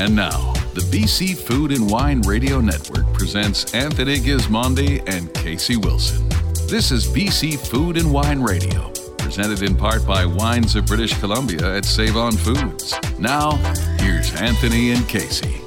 And now, the BC Food and Wine Radio Network presents Anthony Gismondi and Casey Wilson. This is BC Food and Wine Radio, presented in part by Wines of British Columbia at Save On Foods. Now, here's Anthony and Casey.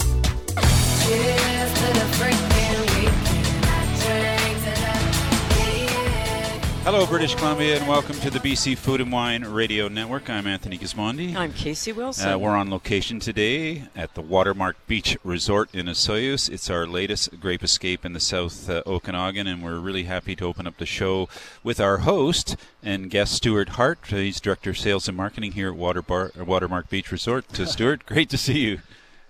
Hello, British Columbia, and welcome to the BC Food and Wine Radio Network. I'm Anthony Gismondi. I'm Casey Wilson. Uh, we're on location today at the Watermark Beach Resort in Osoyoos. It's our latest Grape Escape in the South uh, Okanagan, and we're really happy to open up the show with our host and guest, Stuart Hart. He's Director of Sales and Marketing here at Water Bar, Watermark Beach Resort. To Stuart, great to see you.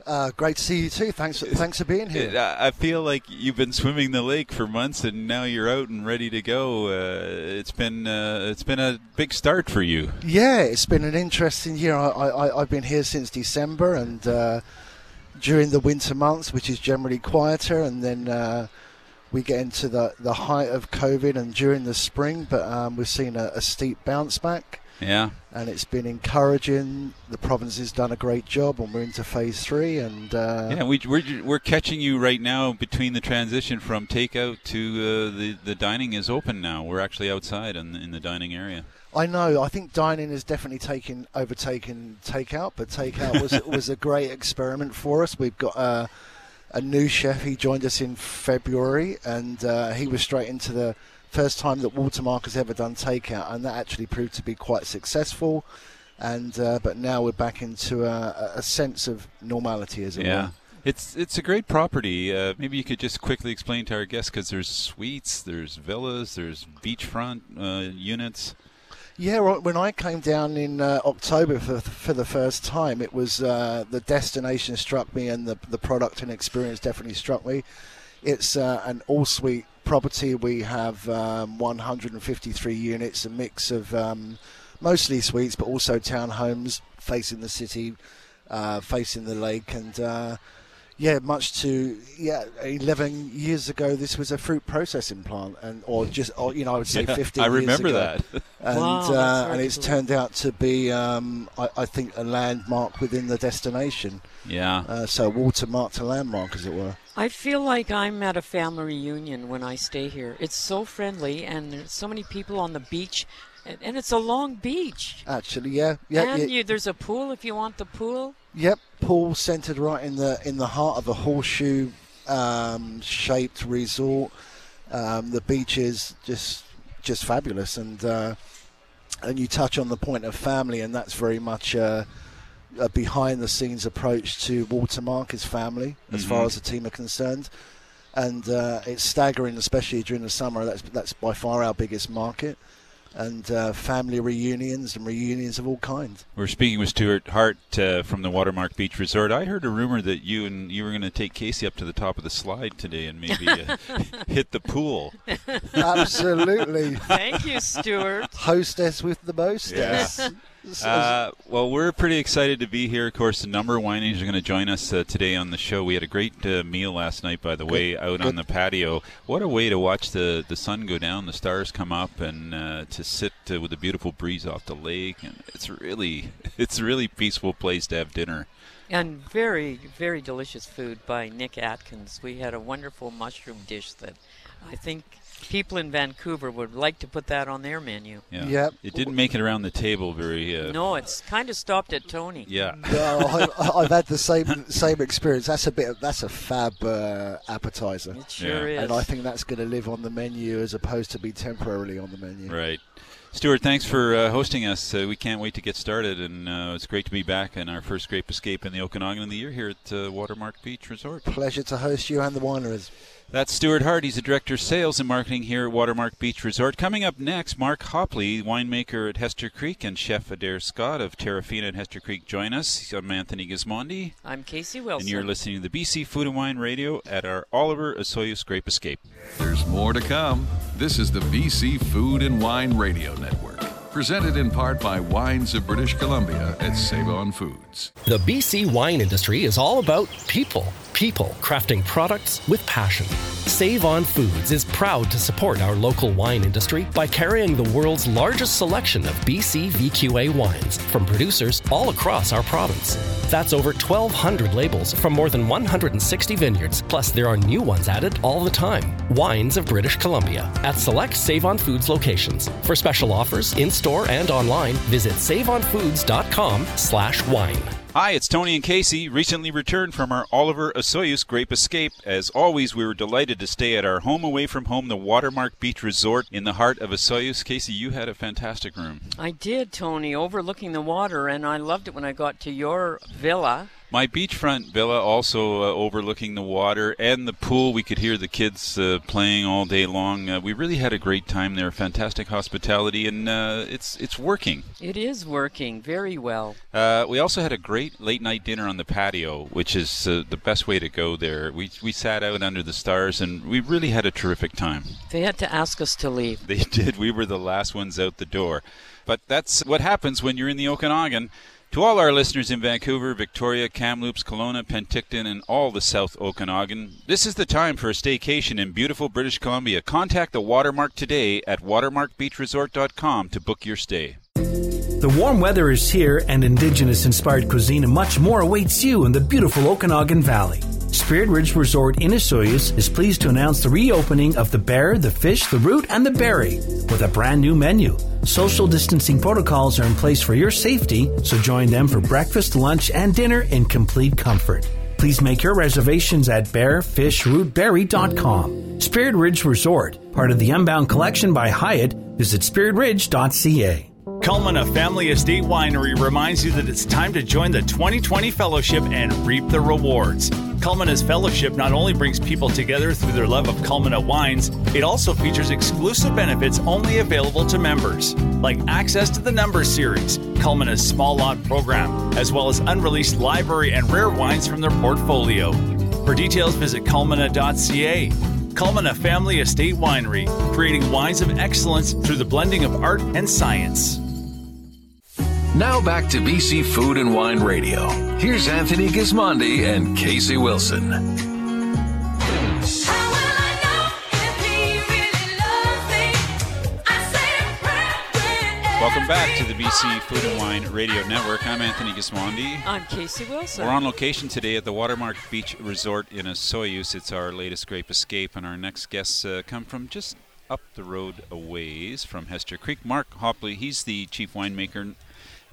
Uh, great to see you too. Thanks, thanks for being here. I feel like you've been swimming the lake for months, and now you're out and ready to go. Uh, it's been uh, it's been a big start for you. Yeah, it's been an interesting year. I, I, I've been here since December, and uh, during the winter months, which is generally quieter, and then uh, we get into the the height of COVID, and during the spring, but um, we've seen a, a steep bounce back. Yeah. And it's been encouraging. The province has done a great job, and we're into phase three. And uh, yeah, we, we're we're catching you right now between the transition from takeout to uh, the the dining is open now. We're actually outside in, in the dining area. I know. I think dining has definitely taken overtaken takeout, but takeout was was a great experiment for us. We've got a, a new chef. He joined us in February, and uh, he was straight into the first time that Watermark has ever done takeout, and that actually proved to be quite successful. And uh, but now we're back into a, a sense of normality, as it yeah. were. It's it's a great property. Uh, maybe you could just quickly explain to our guests because there's suites, there's villas, there's beachfront uh, units. Yeah, well, when I came down in uh, October for, for the first time, it was uh, the destination struck me, and the the product and experience definitely struck me. It's uh, an all suite property. We have um, 153 units, a mix of um, mostly suites, but also townhomes facing the city, uh, facing the lake, and uh, yeah, much to yeah, 11 years ago, this was a fruit processing plant, and or just or, you know, I would say Yeah, 15. I remember that. and Wow, that's uh, and it's cool. turned out to be, um, I, I think, a landmark within the destination. Yeah. Uh, so watermark to landmark, as it were. I feel like I'm at a family reunion when I stay here. It's so friendly, and there's so many people on the beach, and, and it's a long beach. Actually, yeah, yeah, and yeah. you, there's a pool if you want the pool. Yep, pool centered right in the in the heart of a horseshoe um, shaped resort. Um, the beach is just just fabulous, and uh, and you touch on the point of family, and that's very much uh, a behind the scenes approach to Watermark is family, as far Mhm. as the team are concerned. And uh, it's staggering, especially during the summer. That's that's by far our biggest market, and uh, family reunions and reunions of all kinds. We're speaking with Stuart Hart uh, from the Watermark Beach Resort. I heard a rumor that you and you were going to take Casey up to the top of the slide today and maybe uh, hit the pool. Absolutely. Thank you, Stuart. hostess with the mostess. Uh, well, we're pretty excited to be here. Of course, a number of wineries are going to join us uh, today on the show. We had a great uh, meal last night, by the way, out on the patio. What a way to watch the, the sun go down, the stars come up, and uh, to sit uh, with a beautiful breeze off the lake. And it's really, it's a really peaceful place to have dinner. And very, very delicious food by Nick Atkins. We had a wonderful mushroom dish that I think people in Vancouver would like to put that on their menu. Yeah. Yep. It didn't make it around the table very. Uh, No, it's kind of stopped at Tony. Yeah. No, I, I've had the same same experience. That's a bit. Of, that's a fab uh, appetizer, It sure Yeah. is. and I think that's going to live on the menu as opposed to be temporarily on the menu. Right. Stuart, thanks for uh, hosting us. Uh, we can't wait to get started, and uh, it's great to be back in our first Grape Escape in the Okanagan of the year here at uh, Watermark Beach Resort. Pleasure to host you and the wineries. That's Stuart Hart. He's the Director of Sales and Marketing here at Watermark Beach Resort. Coming up next, Mark Hopley, winemaker at Hester Creek, and Chef Adair Scott of Terrafina at Hester Creek join us. I'm Anthony Gismondi, I'm Casey Wilson. and you're listening to the BC Food and Wine Radio at our Oliver Osoyoos Grape Escape. There's more to come. This is the BC Food and Wine Radio Network, presented in part by Wines of British Columbia at Save On Foods. The BC wine industry is all about people. People crafting products with passion. Save On Foods is proud to support our local wine industry by carrying the world's largest selection of BC VQA wines from producers all across our province. That's over 1,200 labels from more than 160 vineyards, plus there are new ones added all the time. Wines of British Columbia at select Save On Foods locations. For special offers in store and online, visit saveonfoods.com slash wine. Hi, it's Tony and Casey, recently returned from our Oliver Osoyoos Grape Escape. As always, we were delighted to stay at our home away from home, the Watermark Beach Resort in the heart of Osoyoos. Casey, you had a fantastic room. I did, Tony, overlooking the water, and I loved it when I got to your villa. My beachfront villa, also uh, overlooking the water and the pool. We could hear the kids uh, playing all day long. Uh, we really had a great time there. Fantastic hospitality, and uh, it's it's working. It is working very well. Uh, we also had a great late night dinner on the patio, which is uh, the best way to go there. We we sat out under the stars, and we really had a terrific time. They had to ask us to leave. They did. We were the last ones out the door. But that's what happens when you're in the Okanagan. To all our listeners in Vancouver, Victoria, Kamloops, Kelowna, Penticton, and all the South Okanagan, this is the time for a staycation in beautiful British Columbia. Contact the Watermark today at watermarkbeachresort.com to book your stay. The warm weather is here, and Indigenous inspired cuisine and much more awaits you in the beautiful Okanagan Valley. Spirit Ridge Resort in Osoyoos is pleased to announce the reopening of the bear, the fish, the root, and the berry with a brand new menu. Social distancing protocols are in place for your safety, so join them for breakfast, lunch, and dinner in complete comfort. Please make your reservations at bearfishrootberry.com. Spirit Ridge Resort, part of the Unbound Collection by Hyatt. Visit spiritridge.ca. Culmina Family Estate Winery reminds you that it's time to join the 2020 Fellowship and reap the rewards. Culmina's Fellowship not only brings people together through their love of Culmina wines, it also features exclusive benefits only available to members, like access to the Numbers series, Culmina's small lot program, as well as unreleased library and rare wines from their portfolio. For details, visit culmina.ca. Culmina Family Estate Winery, creating wines of excellence through the blending of art and science. Now back to BC Food and Wine Radio. Here's Anthony Gismondi and Casey Wilson. Welcome back to the BC Food and Wine Radio Network. I'm Anthony Gismondi. I'm Casey Wilson. We're on location today at the Watermark Beach Resort in Osoyoos. It's our latest grape escape, and our next guests uh, come from just up the road a ways from Hester Creek. Mark Hopley, he's the chief winemaker,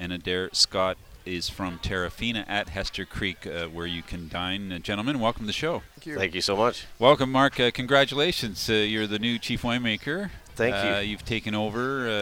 and Adair Scott is from Terrafina at Hester Creek, uh, where you can dine. Uh, gentlemen, welcome to the show. Thank you. Thank you so much. Welcome, Mark. Uh, congratulations. Uh, you're the new chief winemaker. Thank you. Uh, you've taken over uh,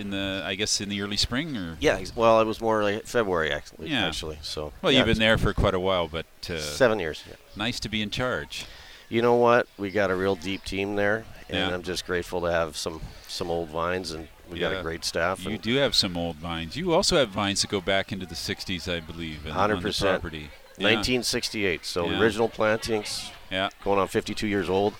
in the, I guess, in the early spring, or Yeah, well, it was more like February actually. Yeah. Actually, so. well, yeah, you've been there for quite a while, but uh, Seven years. Yeah. nice to be in charge. You know what? We got a real deep team there, and Yeah. I'm just grateful to have some some old vines, and we got a great staff. You do have some old vines. You also have vines that go back into the 60s, I believe, and on the 100%. property. 1968, so Yeah. original plantings, Yeah. going on 52 years old.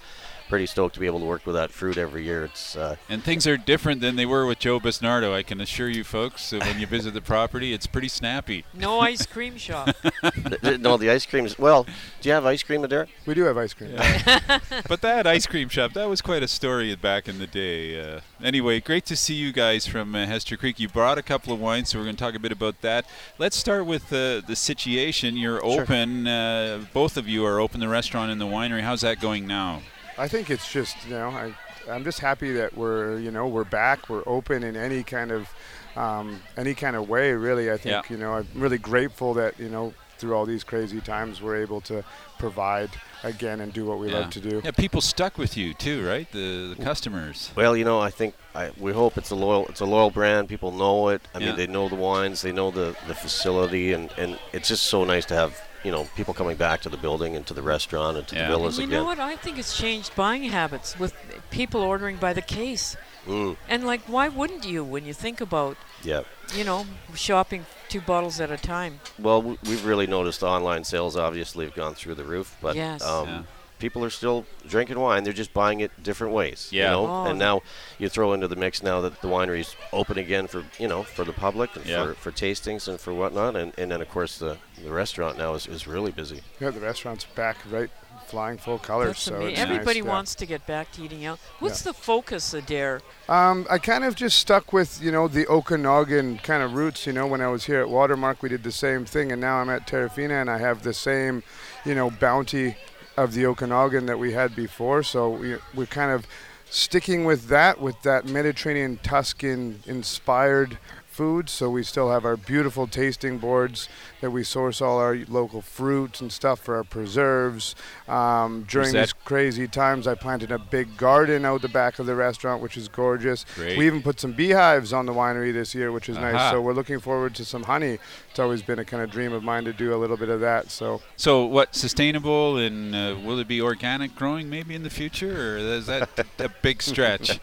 Pretty stoked to be able to work with that fruit every year. It's uh, And things are different than they were with Joe Busnardo, I can assure you folks. So when you visit the property, it's pretty snappy. No ice cream shop. th- th- no, the ice cream is well. Do you have ice cream, Adair? We do have ice cream. but that ice cream shop, that was quite a story back in the day. Uh, anyway, great to see you guys from uh, Hester Creek. You brought a couple of wines, so we're going to talk a bit about that. Let's start with uh, the situation. You're Sure. open. Uh, both of you are open, the restaurant and the winery. How's that going now? I think it's just you know I, I'm just happy that we're you know we're back. We're open in any kind of um, any kind of way. Really, I think Yeah. you know I'm really grateful that you know through all these crazy times we're able to provide again and do what we yeah. love to do. Yeah, people stuck with you too, right? The, the customers. Well, you know, I think I, we hope it's a loyal it's a loyal brand. People know it. I Yeah. mean, they know the wines, they know the the facility, and and it's just so nice to have you know people coming back to the building and to the restaurant and to Yeah. the villas and you again. know what? I think it's changed buying habits with people ordering by the case. Mm, And like, why wouldn't you when you think about, yeah. you know, shopping two bottles at a time? Well, we- we've really noticed online sales obviously have gone through the roof, but Yes. um, Yeah. People are still drinking wine. They're just buying it different ways. Yeah. You know? Oh. And now you throw into the mix now that the winery's open again for you know for the public and Yeah. for, for tastings and for whatnot, and, and then of course the, the restaurant now is, is really busy. Yeah, the restaurant's back right, flying full colors. That's so amazing. it's nice, Everybody yeah. wants to get back to eating out. What's Yeah. the focus Adair? Um, I kind of just stuck with you know the Okanagan kind of roots. You know, when I was here at Watermark, we did the same thing, and now I'm at Terrafina, and I have the same, you know, bounty of the Okanagan that we had before. So we, we're kind of sticking with that, with that Mediterranean Tuscan inspired food. So we still have our beautiful tasting boards that we source all our local fruits and stuff for our preserves. Um, during these crazy times, I planted a big garden out the back of the restaurant, which is gorgeous. Great. We even put some beehives on the winery this year, which is Aha. nice. So we're looking forward to some honey. It's always been a kind of dream of mine to do a little bit of that. So So, what sustainable and uh, will it be organic growing maybe in the future, or is that a big stretch?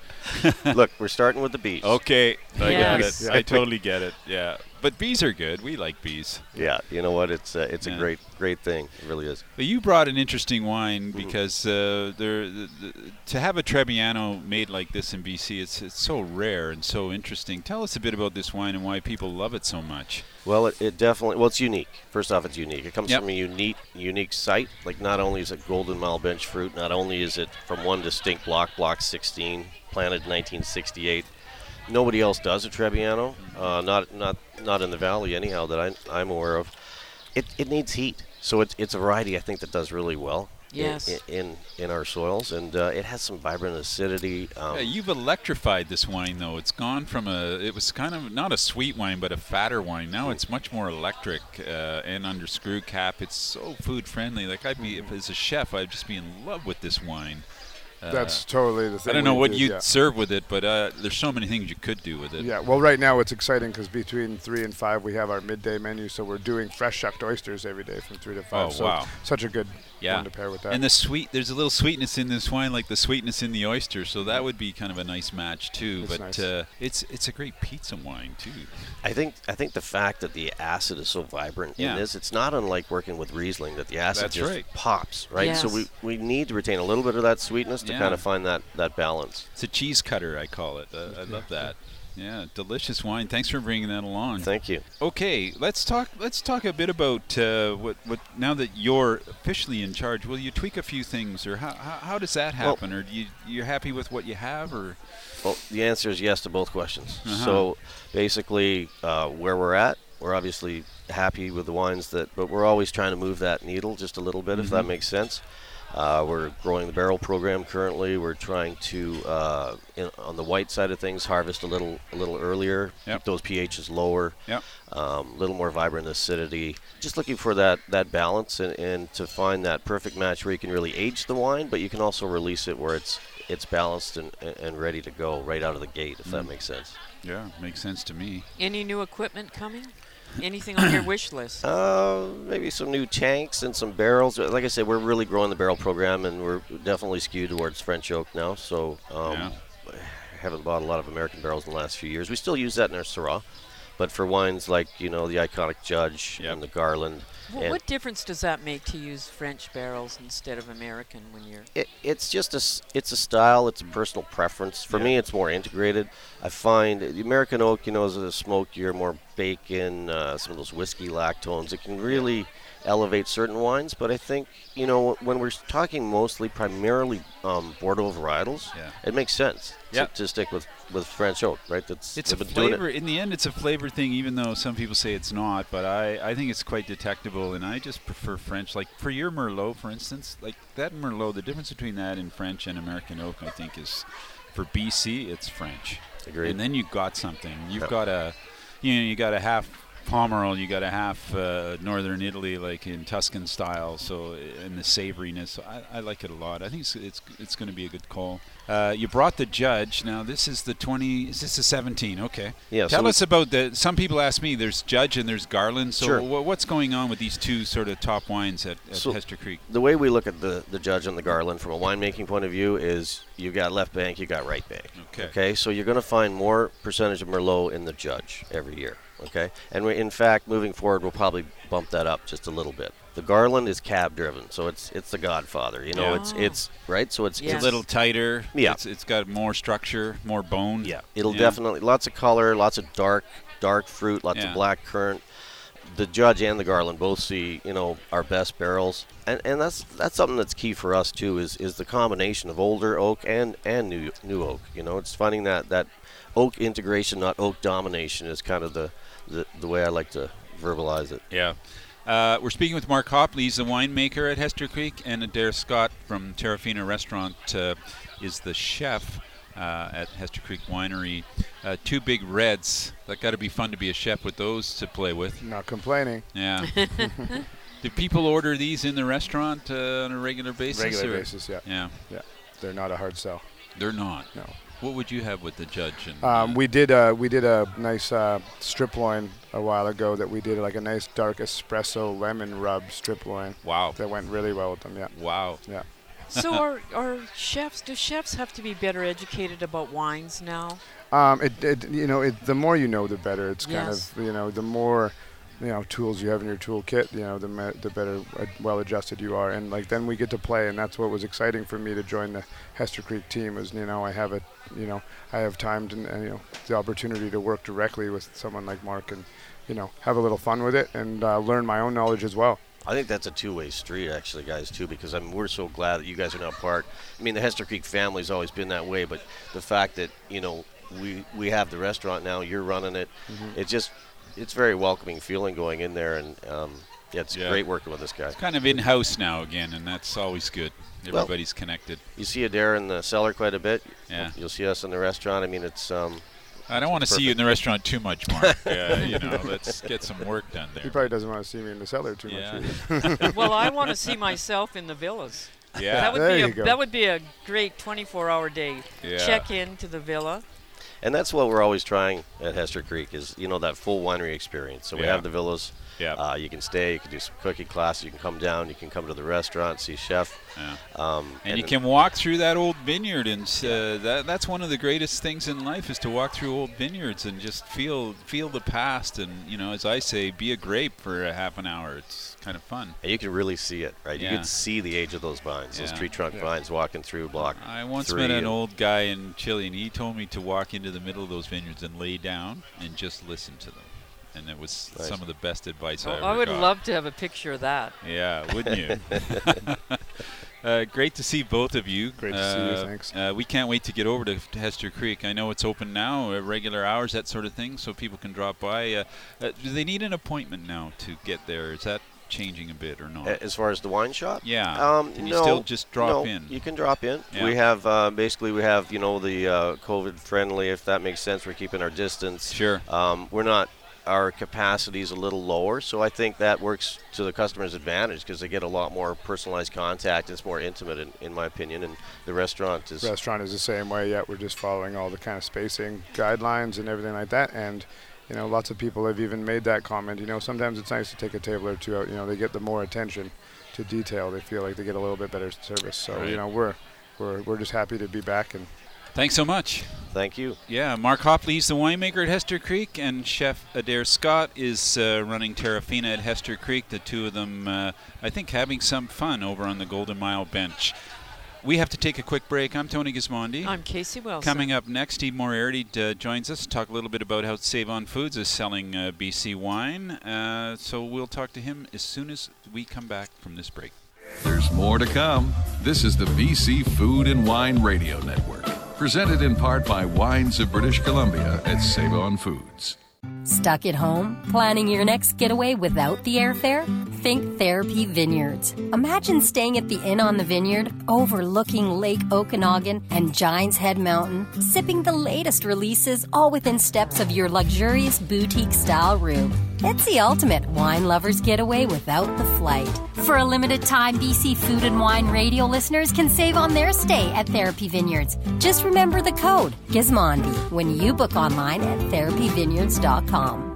Look, we're starting with the bees. Okay, I Yes. get it. I totally get it. Yeah, but bees are good. We like bees. Yeah, you know what? It's uh, it's Yeah. a great great thing. It really is. But you brought an interesting wine Mm-hmm. because uh, there, the, the, to have a Trebbiano made like this in BC, it's it's so rare and so interesting. Tell us a bit about this wine and why people love it so much. Well, it, it definitely well, it's unique. First off, it's unique. It comes Yep. from a unique unique site. Like not only is it Golden Mile Bench fruit, not only is it from one distinct block, Block 16, planted in 1968. Nobody else does a Trebbiano. Uh, not not not in the valley anyhow that I, I'm aware of. It, it needs heat, so it's it's a variety I think that does really well. in- Yes. In in, in our soils, and uh, it has some vibrant acidity. Um, Yeah, you've electrified this wine though. It's gone from a it was kind of not a sweet wine but a fatter wine. Now it's much more electric uh, and under screw cap. It's so food friendly. Like I'd be if as a chef, I'd just be in love with this wine. Uh, that's totally the thing. I don't know what you'd yeah. serve with it, but uh, there's so many things you could do with it. Yeah, well, right now it's exciting because between three and five we have our midday menu, so we're doing fresh shucked oysters every day from three to five. Oh, so wow. such a good Yeah. one to pair with that. And the sweet, there's a little sweetness in this wine, like the sweetness in the oyster. So that would be kind of a nice match too. It's but nice. uh, it's it's a great pizza wine too. I think I think the fact that the acid is so vibrant Yeah. in this, it's not unlike working with Riesling that the acid That's just right. pops, right? So we, we need to retain a little bit of that sweetness to Yeah. kind of find that, that balance. It's a cheese cutter, I call it. Uh, I love that. Yeah, delicious wine. Thanks for bringing that along. Thank you. Okay, let's talk. Let's talk a bit about uh, what. What now that you're officially in charge, will you tweak a few things, or how, how, how does that Well- happen, or do you you're happy with what you have, or Well, the answer is yes to both questions. Uh-huh. So basically, uh, where we're at, we're obviously happy with the wines that, but we're always trying to move that needle just a little bit, if Mm-hmm. that makes sense. Uh, we're growing the barrel program currently. We're trying to, uh, in, on the white side of things, harvest a little a little earlier, Yep. keep those pHs lower, Yep. um, a little more vibrant acidity. Just looking for that, that balance and, and to find that perfect match where you can really age the wine, but you can also release it where it's it's balanced and, and ready to go right out of the gate, if Mm. that makes sense. yeah, makes sense to me. Any new equipment coming? Anything on your wish list? Uh, maybe some new tanks and some barrels. Like I said, we're really growing the barrel program, and we're definitely skewed towards French oak now. So um, Yeah. haven't bought a lot of American barrels in the last few years. We still use that in our Syrah, but for wines like you know the iconic Judge Yep. and the Garland, Well, and what difference does that make to use French barrels instead of American when you're? it, it's just a it's a style. It's a personal preference. For Yeah. me, it's more integrated. I find the American oak, you know, is a smokier, more bacon, uh, some of those whiskey lactones. It can really elevate certain wines. But I think you know when we're talking mostly primarily um, Bordeaux varietals, Yeah. it makes sense Yeah. to, to stick with with French oak, right? That's It's a doing it- flavor. In the end, it's a flavor thing, even though some people say it's not. But I, I think it's quite detectable, and I just prefer French. Like for your Merlot, for instance, like that Merlot, the difference between that and French and American oak, I think, is for BC, it's French. Agreed. And then you've got something. You've Yep. got a, you know, you got a half Pomerol, you got a half uh, Northern Italy, like in Tuscan style. So and the savoriness, I, I like it a lot. I think it's it's, it's going to be a good call. Uh, you brought the judge. Now this is the 20. Is this the 17? Okay. Yeah, Tell so us about the. Some people ask me. There's Judge and there's Garland. So Sure. wha- what's going on with these two sort of top wines at, at So- Hester Creek? the way we look at the, the judge and the Garland from a winemaking point of view is you've got left bank, you got right bank. Okay. Okay. So you're going to find more percentage of Merlot in the judge every year. Okay. And we, in fact, moving forward, we'll probably bump that up just a little bit. The Garland is cab driven, so it's it's the Godfather. You know, Yeah. it's it's right. So it's It's it's a little tighter. Yeah. It's, it's got more structure, more bone. Yeah, it'll definitely lots of color, lots of dark dark fruit, lots Yeah. of black currant. The Judge and the Garland both see you know our best barrels, and and that's that's something that's key for us too is is the combination of older oak and and new new oak. You know, it's finding that that oak integration, not oak domination, is kind of the the, the way I like to verbalize it. Yeah. Uh, we're speaking with Mark Hopley. He's the winemaker at Hester Creek, and Adair Scott from Terrafina Restaurant uh, is the chef uh, at Hester Creek Winery. Uh, two big reds. That got to be fun to be a chef with those to play with. Not complaining. Yeah. Do people order these in the restaurant uh, on a regular basis? Regular or- basis, yeah. Yeah. Yeah. They're not a hard sell. They're not. No. What would you have with the judge? And, Um, we did a we did a nice uh, strip loin a while ago that we did like a nice dark espresso lemon rub strip loin. Wow. That went really well with them. Yeah. Wow. Yeah. So are, are chefs? Do chefs have to be better educated about wines now? Um, it, it you know it, the more you know the better. It's kind of you know the more you know tools you have in your toolkit. You know the me- the better uh, well adjusted you are, and like then we get to play, and that's what was exciting for me to join the Hester Creek team. Was you know I have a you know I have time to and, you know the opportunity to work directly with someone like Mark and you know have a little fun with it and uh, learn my own knowledge as well. I think that's a two-way street, actually, guys, too, because I mean, we're so glad that you guys are now part. I mean, the Hester Creek family's always been that way, but the fact that you know we we have the restaurant now, you're running it, Mhm. it's just it's very welcoming feeling going in there, and um, yeah, it's Yeah. great working with this guy. It's kind of in house now again, and that's always good. Well, Everybody's connected. You see Adair in the cellar quite a bit. Yeah. You'll see us in the restaurant. I mean, it's. Um, I don't want to see you in the restaurant too much, Mark. uh, you know, let's get some work done there. He probably doesn't want to see me in the cellar too Yeah. much. Either. well, I want to see myself in the villas. Yeah. that would There be you a go. that would be a great 24-hour day. Yeah. Check in to the villa. And that's what we're always trying at Hester Creek is you know that full winery experience. So we Yeah. have the villas. Yeah. Uh, you can stay. You can do some cooking classes. You can come down. You can come to the restaurant, see chef. Yeah. Um, And, you then- can walk through that old vineyard, and uh, that, that's one of the greatest things in life is to walk through old vineyards and just feel feel the past. And you know, as I say, be a grape for a half an hour. It's kind of fun. And you can really see it, right? You can see the age of those vines, those tree trunk Yeah. vines walking through block. I once three met an old guy in Chile, and he told me to walk into the middle of those vineyards and lay down and just listen to them. And it was Nice. some of the best advice I ever I would got. love to have a picture of that. Yeah, wouldn't you? uh, great to see both of you. Great to see you, Uh, thanks. Uh, we can't wait to get over to, to Hester Creek. I know it's open now, uh, regular hours, that sort of thing, so people can drop by. Uh, uh, do they need an appointment now to get there? Is that changing a bit or not? As far as the wine shop, Yeah. Um, Can you no, still just drop no, in? You can drop in. Yeah. We have uh, basically we have you know the uh, COVID friendly, if that makes sense. We're keeping our distance. Sure. Um, we're not. Our capacity is a little lower, so I think that works to the customer's advantage because they get a lot more personalized contact. It's more intimate, in, in my opinion, and the restaurant is. restaurant is the same way. Yet we're just following all the kind of spacing guidelines and everything like that. And you know, lots of people have even made that comment. You know, sometimes it's nice to take a table or two out. You know, they get the more attention to detail. They feel like they get a little bit better service. So Right. you know, we're we're we're just happy to be back and. Thanks so much. Thank you. Yeah, Mark Hopley is the winemaker at Hester Creek, and Chef Adair Scott is uh, running Terrafina at Hester Creek. The two of them, uh, I think, having some fun over on the Golden Mile bench. We have to take a quick break. I'm Tony Gismondi. I'm Casey Wilson. Coming up next, Steve Moriarty uh, joins us to talk a little bit about how Save On Foods is selling uh, BC wine. Uh, so we'll talk to him as soon as we come back from this break. There's more to come. This is the BC Food and Wine Radio Network, presented in part by Wines of British Columbia at Save On Foods. Stuck at home, planning your next getaway without the airfare? Think Therapy Vineyards. Imagine staying at the Inn on the Vineyard, overlooking Lake Okanagan and Giants Head Mountain, sipping the latest releases, all within steps of your luxurious boutique style room. It's the ultimate wine lover's getaway without the flight. For a limited time, BC Food and Wine radio listeners can save on their stay at Therapy Vineyards. Just remember the code Gismondi when you book online at therapyvineyards.com.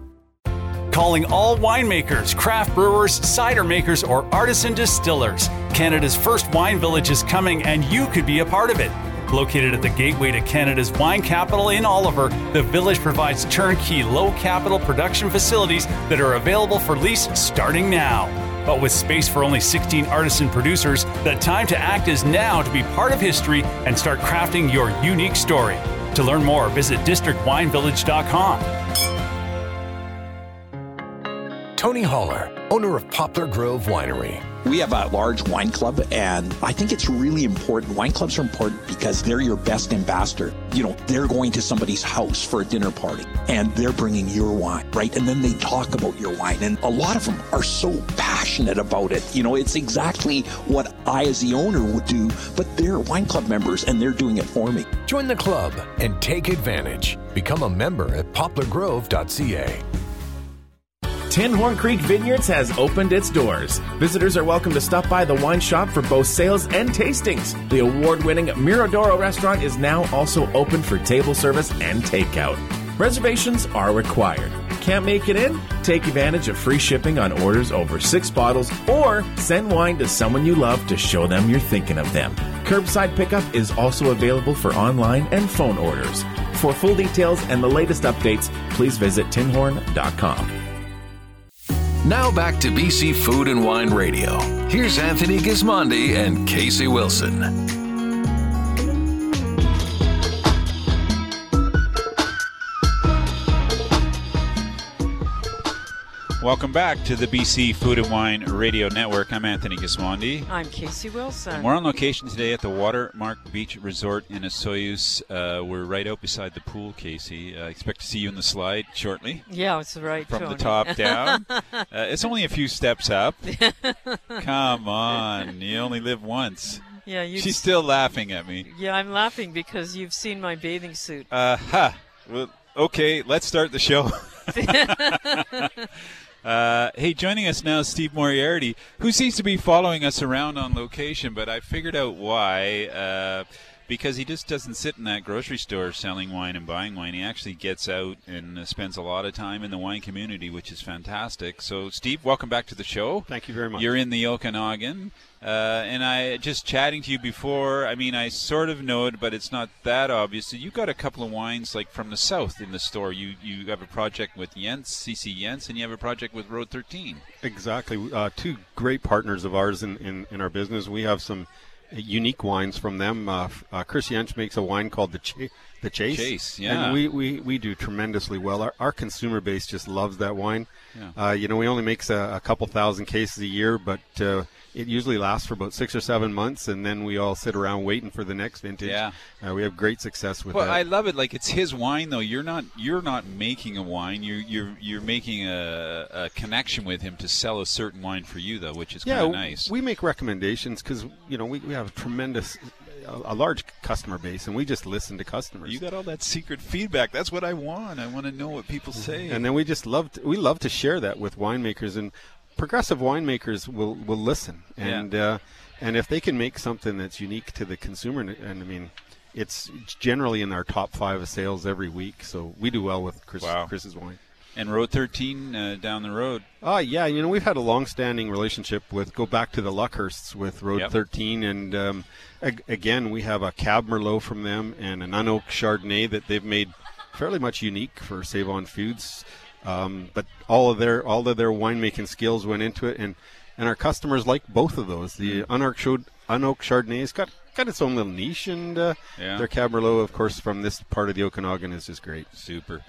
Calling all winemakers, craft brewers, cider makers, or artisan distillers. Canada's first wine village is coming, and you could be a part of it. Located at the gateway to Canada's wine capital in Oliver, the village provides turnkey low capital production facilities that are available for lease starting now. But with space for only 16 artisan producers, the time to act is now to be part of history and start crafting your unique story. To learn more, visit districtwinevillage.com. Tony Holler, owner of Poplar Grove Winery. We have a large wine club, and I think it's really important. Wine clubs are important because they're your best ambassador. You know, they're going to somebody's house for a dinner party, and they're bringing your wine, right? And then they talk about your wine, and a lot of them are so passionate about it. You know, it's exactly what I, as the owner, would do, but they're wine club members, and they're doing it for me. Join the club and take advantage. Become a member at poplargrove.ca. Tinhorn Creek Vineyards has opened its doors. Visitors are welcome to stop by the wine shop for both sales and tastings. The award winning Miradoro restaurant is now also open for table service and takeout. Reservations are required. Can't make it in? Take advantage of free shipping on orders over six bottles or send wine to someone you love to show them you're thinking of them. Curbside pickup is also available for online and phone orders. For full details and the latest updates, please visit tinhorn.com. Now back to BC Food and Wine Radio. Here's Anthony Gismondi and Casey Wilson. Welcome back to the BC Food and Wine Radio Network. I'm Anthony Gismondi. I'm Casey Wilson. And we're on location today at the Watermark Beach Resort in Osoyoos. Uh, we're right out beside the pool, Casey. I uh, expect to see you in the slide shortly. Yeah, it's right. From Tony. the top down. uh, it's only a few steps up. Come on. You only live once. Yeah, you. She's still laughing at me. Yeah, I'm laughing because you've seen my bathing suit. Uh huh. Well, okay, let's start the show. Uh, hey, joining us now is Steve Moriarty, who seems to be following us around on location, but I figured out why. Uh, because he just doesn't sit in that grocery store selling wine and buying wine. He actually gets out and uh, spends a lot of time in the wine community, which is fantastic. So, Steve, welcome back to the show. Thank you very much. You're in the Okanagan. Uh, and I just chatting to you before. I mean, I sort of know it, but it's not that obvious. So you got a couple of wines like from the south in the store. You you have a project with Jentsch, CC Jentsch, and you have a project with Road 13. Exactly. Uh, two great partners of ours in, in, in our business. We have some unique wines from them. Uh, uh, Chris Jentsch makes a wine called the Ch- the Chase. Chase, yeah. And we, we, we do tremendously well. Our, our consumer base just loves that wine. Yeah. Uh, you know, we only makes a, a, couple thousand cases a year, but uh, it usually lasts for about six or seven months, and then we all sit around waiting for the next vintage. Yeah. Uh, we have great success with well, that. I love it. Like it's his wine, though. You're not you're not making a wine. You're you're you're making a, a connection with him to sell a certain wine for you, though, which is yeah, kind of nice. We make recommendations because you know we, we have a tremendous a, large customer base, and we just listen to customers. You got all that secret feedback. That's what I want. I want to know what people say. And then we just love to, we love to share that with winemakers, and progressive winemakers will will listen, and yeah. uh, and if they can make something that's unique to the consumer, and, and I mean. It's generally in our top five of sales every week, so we do well with Chris, wow. Chris's wine. And Road 13 uh, down the road. Oh, uh, yeah. You know, we've had a long-standing relationship with, go back to the Luckhursts with Road yep. 13. And um, ag- again, we have a Cab Merlot from them and an unoaked Chardonnay that they've made fairly much unique for Save On Foods. Um, but all of their all of their winemaking skills went into it, and, and our customers like both of those. The Mm. unoaked, unoaked Chardonnay's got got its own little niche, and uh, yeah. their Cabernet, of course, from this part of the Okanagan is just great. Super.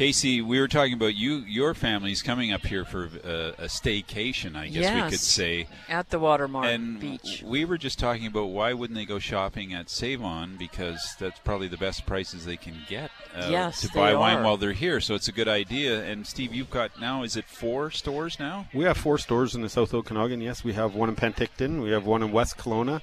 Casey, we were talking about you. Your family's coming up here for uh, a staycation, I guess yes, we could say, at the Watermark and Beach. We were just talking about why wouldn't they go shopping at Save On because that's probably the best prices they can get uh, yes, to buy wine are. while they're here. So it's a good idea. And Steve, you've got now is it four stores now? We have four stores in the South Okanagan. Yes, we have one in Penticton, we have one in West Kelowna,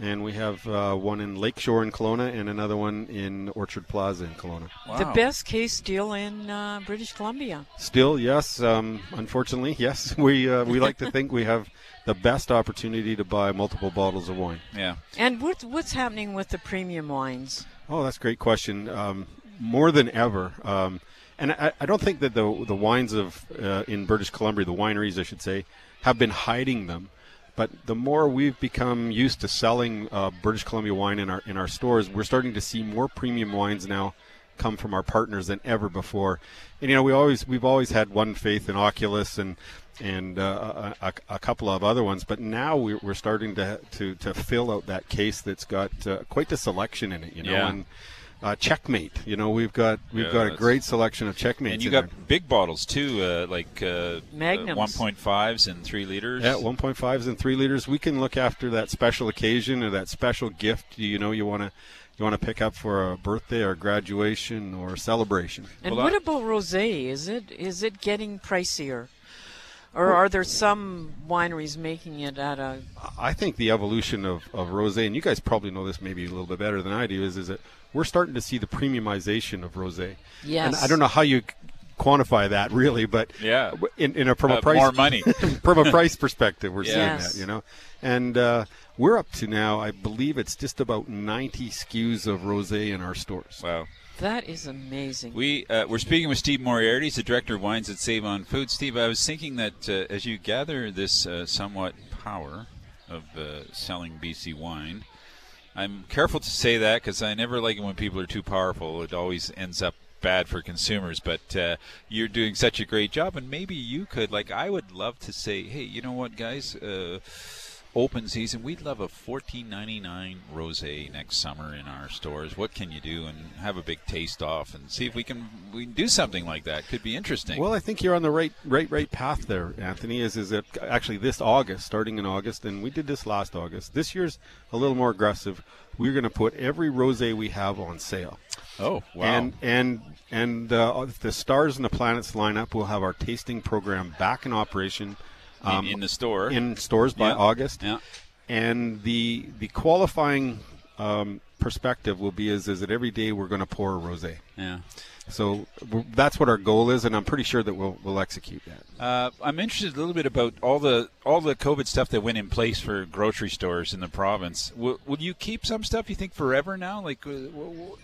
and we have uh, one in Lakeshore in Kelowna and another one in Orchard Plaza in Kelowna. Wow. The best case deal in uh, British Columbia. Still, yes. Um, unfortunately, yes. We uh, we like to think we have the best opportunity to buy multiple bottles of wine. Yeah. And what, what's happening with the premium wines? Oh, that's a great question. Um, more than ever. Um, and I, I, don't think that the the wines of uh, in British Columbia, the wineries, I should say, have been hiding them But the more we've become used to selling uh, British Columbia wine in our in our stores, we're starting to see more premium wines now come from our partners than ever before. And you know, we always we've always had one faith in Oculus and and uh, a, a, couple of other ones, but now we're, we're starting to, to to fill out that case that's got uh, quite the selection in it. You know, Yeah. and uh, checkmate. You know, we've got we've Yeah, got a great selection of checkmates. And you in got there. big bottles too, uh, like uh, Magnums. one point fives and three liters. Yeah, 1.5s and 3 liters. We can look after that special occasion or that special gift you know you want to you want to pick up for a birthday or graduation or celebration. And what about rosé? Is it is it getting pricier, or are there some wineries making it at a? I think the evolution of, of rosé, and you guys probably know this maybe a little bit better than I do, is is that we're starting to see the premiumization of rosé. Yes. And I don't know how you quantify that really, but Yeah. in, in a from Uh, a price more money. from a price perspective, we're seeing that, you know, and uh, we're up to now. I believe it's just about 90 SKUs of rosé in our stores. Wow. That is amazing. We uh, we're speaking with Steve Moriarty, he's the director of wines at Save on Food. Steve, I was thinking that uh, as you gather this uh, somewhat power of uh, selling BC wine, I'm careful to say that because I never like it when people are too powerful. It always ends up bad for consumers. But uh, you're doing such a great job, and maybe you could, like, I would love to say, hey, you know what, guys. Open season, we'd love a fourteen ninety nine rosé next summer in our stores. What can you do and have a big taste off and see if we can we can do something like that? Could be interesting. Well, I think you're on the right, right, right path there, Anthony. Is is that actually this August, starting in August, and we did this last August. This year's a little more aggressive. We're going to put every rosé we have on sale. Oh, wow. And and and uh, the stars and the planets line up, we'll have our tasting program back in operation. In- in the store. in stores by Yeah. August. Yeah. And the the qualifying um, perspective will be is is that every day we're going to pour a rosé. Yeah. So that's what our goal is, and I'm pretty sure that we'll we'll execute that. Uh, I'm interested a little bit about all the all the COVID stuff that went in place for grocery stores in the province. W- will you keep some stuff you think forever now? Like, uh, w- w-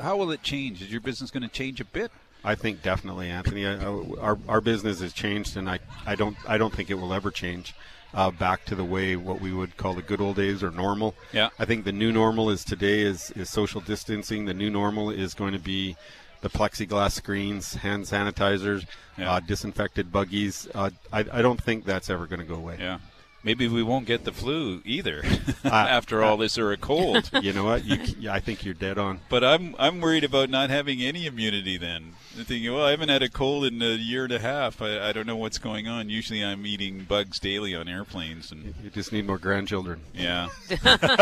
how will it change? Is your business going to change a bit? I think definitely, Anthony. I, our our business has changed, and I, I don't I don't think it will ever change uh, back to the way what we would call the good old days or normal. Yeah. I think the new normal is today is is social distancing. The new normal is going to be the plexiglass screens, hand sanitizers, Yeah. uh, disinfected buggies. Uh, I I don't think that's ever going to go away. Yeah. Maybe we won't get the flu either Uh, after all this or a cold. You know what? You, yeah, I think you're dead on. But I'm I'm worried about not having any immunity then. I'm thinking, well, I haven't had a cold in a year and a half. I, I don't know what's going on. Usually I'm eating bugs daily on airplanes and You just need more grandchildren. yeah.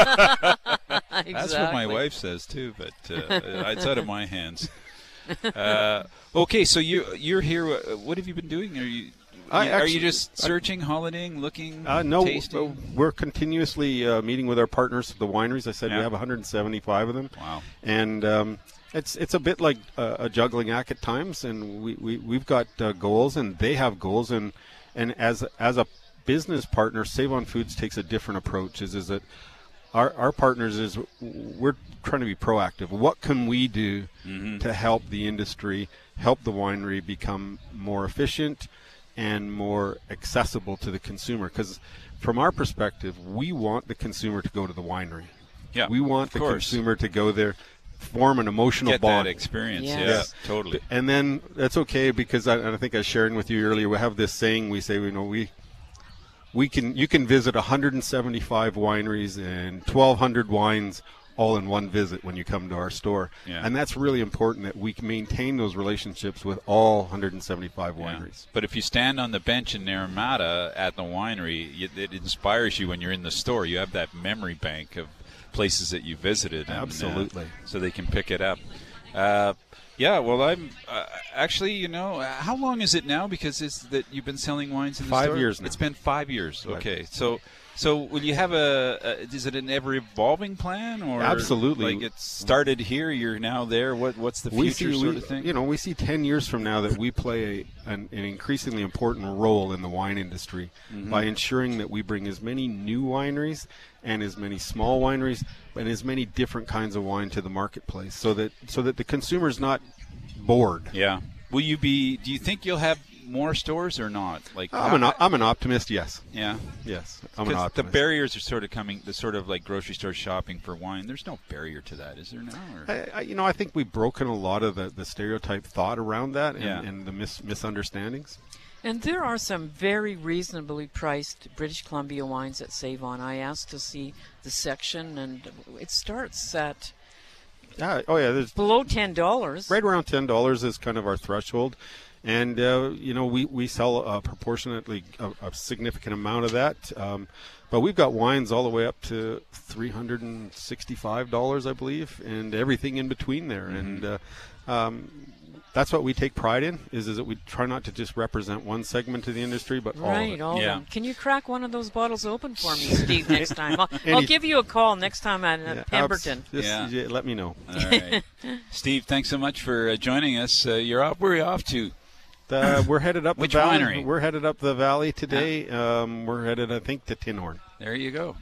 That's what my wife says too, but uh, it's out of my hands. Uh, okay, so you you're here. uh, What have you been doing? Are you I are you just I- searching, holidaying, looking, Uh, no, tasting? we're continuously uh, meeting with our partners, the wineries. I said Yeah. we have 175 of them. Wow. And um, it's it's a bit like uh, a juggling act at times, and we, we we've got uh, goals, and they have goals, and and as as a business partner, Save on Foods takes a different approach. Is is that our our partners is we're trying to be proactive. What can we do Mm-hmm. to help the industry, help the winery become more efficient and more accessible to the consumer? Because from our perspective, we want the consumer to go to the winery. Yeah, we want the course. consumer to go there, form an emotional Get bond, that experience. Yes. Yeah, totally. and then that's okay because I, and I think I was sharing with you earlier. We have this saying we say, you know, we we can you can visit 175 wineries and 1,200 wines all in one visit when you come to our store, Yeah. and that's really important that we maintain those relationships with all 175 Yeah. wineries. But if you stand on the bench in Naramata at the winery, it inspires you when you're in the store. You have that memory bank of places that you visited. and, uh, Absolutely. so they can pick it up. Uh, yeah, well, I'm uh, actually, you know, uh, how long is it now? Because it's that you've been selling wines in the Five store? years now. It's been five years. Okay, so so will you have a, a? Is it an ever evolving plan or Absolutely. Like it started here, you're now there. What what's the future see, sort we- of thing? You know, we see 10 years from now that we play a, an, an increasingly important role in the wine industry Mm-hmm. by ensuring that we bring as many new wineries and as many small wineries and as many different kinds of wine to the marketplace so that so that the consumer's not bored. Yeah. Will you be? Do you think you'll have more stores or not? Like I'm an, I'm an optimist. Yes. Yeah. Yes. I'm an 'Cause optimist. the barriers are sort of coming, the sort of like grocery store shopping for wine. There's no barrier to that, is there now? Or? I, I, you know, I think we've broken a lot of the, the stereotype thought around that and, Yeah. and the mis- misunderstandings. And there are some very reasonably priced British Columbia wines at Save On. I asked to see the section, and it starts at Yeah. Oh, yeah. There's below ten dollars. right around ten dollars is kind of our threshold, and uh, you know we we sell a proportionately a, a significant amount of that. Um, but we've got wines all the way up to three hundred and sixty-five dollars, I believe, and everything in between there. And uh, um, that's what we take pride in is is that we try not to just represent one segment of the industry, but all of Right, it. all of them. Can you crack one of those bottles open for me, Steve, next time? I'll, I'll give you a call next time at uh, Yeah, Pemberton. abs- just- Yeah. yeah, let me know. All right. Steve, thanks so much for uh, joining us. Uh, you're off. Where are you off to? Uh, we're headed up Which the valley. winery? We're headed up the valley today. Um, we're headed, I think, to Tinhorn. There you go.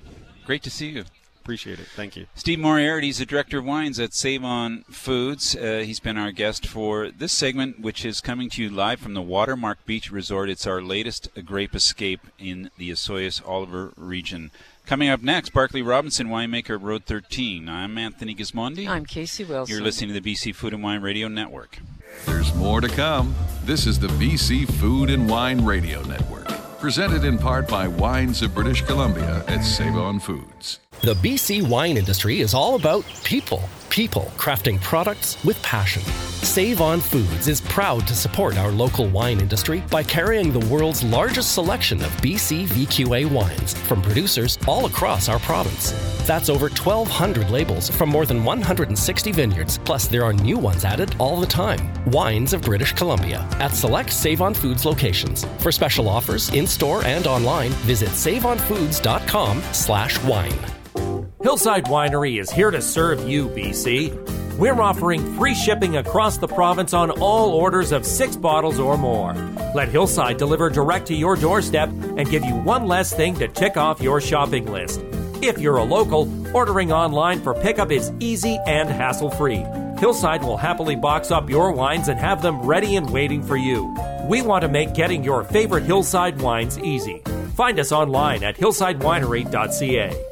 Great to see you. Appreciate it. Thank you. Steve Moriarty is the director of wines at Save On Foods. Uh, he's been our guest for this segment, which is coming to you live from the Watermark Beach Resort. It's our latest grape escape in the Osoyoos Oliver region. Coming up next, Barclay Robinson, winemaker Road 13. I'm Anthony Gismondi. I'm Casey Wilson. You're listening to the BC Food and Wine Radio Network. There's more to come. This is the BC Food and Wine Radio Network, presented in part by Wines of British Columbia at Save On Foods. The BC wine industry is all about people. People crafting products with passion. Save On Foods is proud to support our local wine industry by carrying the world's largest selection of BC VQA wines from producers all across our province. That's over 1,200 labels from more than 160 vineyards, plus there are new ones added all the time. Wines of British Columbia at select Save On Foods locations. For special offers, in-store and online, visit saveonfoods.com slash wine. Hillside Winery is here to serve you, BC. We're offering free shipping across the province on all orders of six bottles or more. Let Hillside deliver direct to your doorstep and give you one less thing to tick off your shopping list. If you're a local, ordering online for pickup is easy and hassle free. Hillside will happily box up your wines and have them ready and waiting for you. We want to make getting your favorite Hillside wines easy. Find us online at hillsidewinery.ca.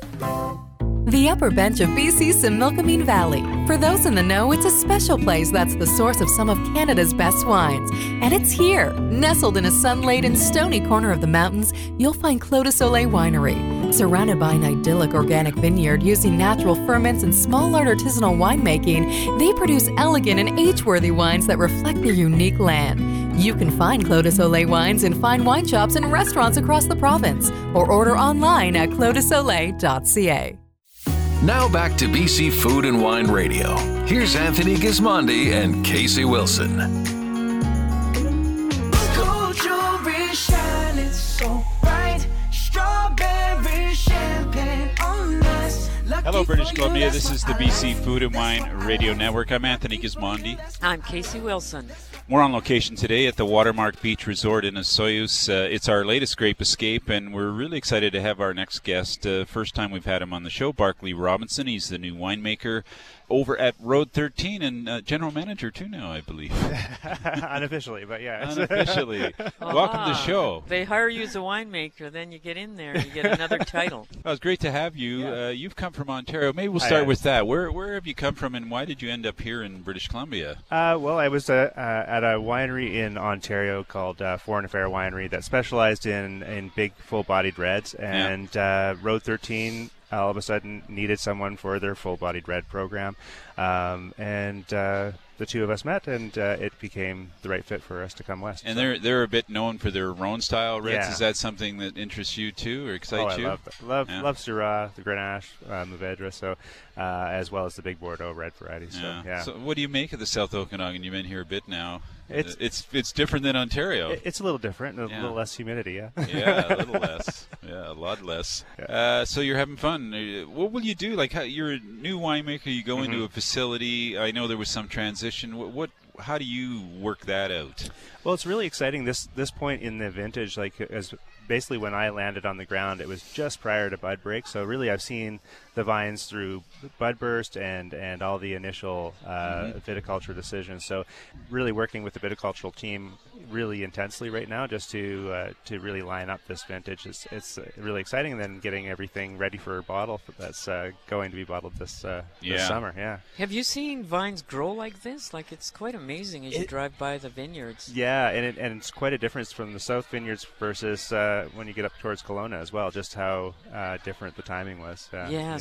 The upper bench of BC's Similkameen Valley. For those in the know, it's a special place that's the source of some of Canada's best wines. And it's here, nestled in a sun-laden, stony corner of the mountains, you'll find Clos de Soleil Winery. Surrounded by an idyllic organic vineyard using natural ferments and small art artisanal winemaking, they produce elegant and age-worthy wines that reflect their unique land. You can find Clos de Soleil wines in fine wine shops and restaurants across the province, or order online at closdesoleil.ca. Now back to BC Food and Wine Radio. Here's Anthony Gismondi and Casey Wilson. Gold jewelry shining so bright. Strawberry champagne on us. Lucky Hello, British Columbia. This is the BC Food and Wine Radio Network. I'm Anthony Gismondi. I'm Casey Wilson. We're on location today at the Watermark Beach Resort in Osoyoos. Uh, it's our latest Grape Escape, and we're really excited to have our next guest. Uh, first time we've had him on the show, Barclay Robinson. He's the new winemaker over at Road 13 and uh, general manager too now, I believe. Unofficially, but yeah. Unofficially. Welcome to the Ah, show. They hire you as a winemaker, then you get in there, you get another title. Well, it's great to have you. Uh, you've come from Ontario. Maybe we'll start have. with that. Where where have you come from, and why did you end up here in British Columbia? Uh, well, I was uh, uh, at a winery in Ontario called uh, Foreign Affair Winery that specialized in, in big, full-bodied reds, and uh, Road 13 all of a sudden needed someone for their full-bodied red program, um, and uh, the two of us met, and uh, it became the right fit for us to come west. And So- they're they're a bit known for their Rhone style reds. Yeah. Is that something that interests you too, or Oh, excites I you? love that. love Yeah. love Syrah, the Grenache, uh, Mourvedre, so uh, as well as the big Bordeaux red varieties. So Yeah. yeah, So, what do you make of the South Okanagan? You've been here a bit now. It's- it's it's different than Ontario. It- it's a little different, a Yeah. little less humidity. Yeah, yeah, a little less. Yeah, a lot less. Uh, so you're having fun. Uh, What will you do? Like, how, you're a new winemaker. You go into Mhm. a facility. I know there was some transition. What, what? How do you work that out? Well, it's really exciting this this point in the vintage. Like as basically when I landed on the ground, it was just prior to bud break. So really, I've seen the vines through bud burst and and all the initial uh, Mhm. viticulture decisions. So really working with the viticultural team really intensely right now, just to uh, to really line up this vintage. It's it's uh, really exciting. And then getting everything ready for a bottle that's uh, going to be bottled this uh, this summer. Yeah. Have you seen vines grow like this? Like it's quite amazing as you drive by the vineyards. Yeah, and it, and it's quite a difference from the South Vineyards versus uh, when you get up towards Kelowna as well. Just how uh, different the timing was. Uh, Yeah.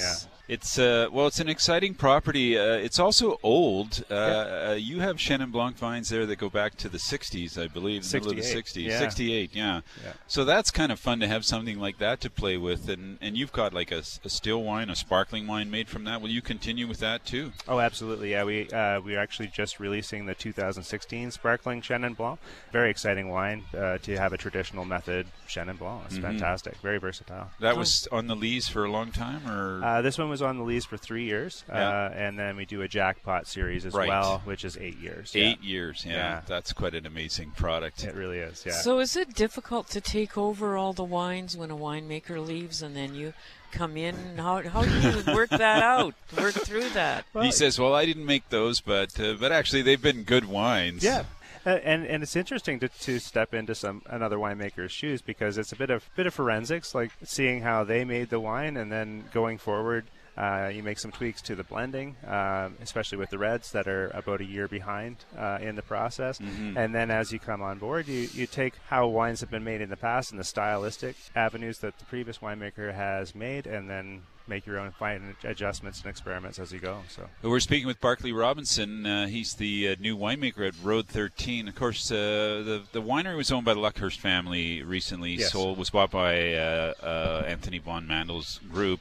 It's uh, well, it's an exciting property. Uh, it's also old. Uh, uh, you have Chenin Blanc vines there that go back to the '60s, I believe, the middle of the 68, '60s, yeah. '68. Yeah. Yeah. So that's kind of fun to have something like that to play with, and and you've got like a, a still wine, a sparkling wine made from that. Will you continue with that too? Oh, absolutely. Yeah, we uh, we are actually just releasing the 2016 sparkling Chenin Blanc. Very exciting wine uh, to have a traditional method Chenin Blanc. It's Mhm. fantastic. Very versatile. That was on the lees for a long time, or Uh, this one was on the lees for three years, Yeah. uh, and then we do a jackpot series as Right. well, which is eight years. eight yeah. years. Yeah, Yeah. that's quite an amazing product. It really is. Yeah. So is it difficult to take over all the wines when a winemaker leaves and then you come in? How how do you work that out? Work through that? he says, "Well, I didn't make those, but uh, but actually they've been good wines." Yeah. Uh, and and it's interesting to, to step into some another winemaker's shoes because it's a bit of bit of forensics, like seeing how they made the wine, and then going forward, uh, you make some tweaks to the blending, um, especially with the reds that are about a year behind uh, in the process. Mhm. And then as you come on board, you, you take how wines have been made in the past and the stylistic avenues that the previous winemaker has made, and then make your own fine adjustments and experiments as you go. So. We're speaking with Barclay Robinson. Uh, he's the uh, new winemaker at Road 13. Of course, uh, the the winery was owned by the Luckhurst family recently. Yes. Sold was bought by uh, uh, Anthony von Mandl's group.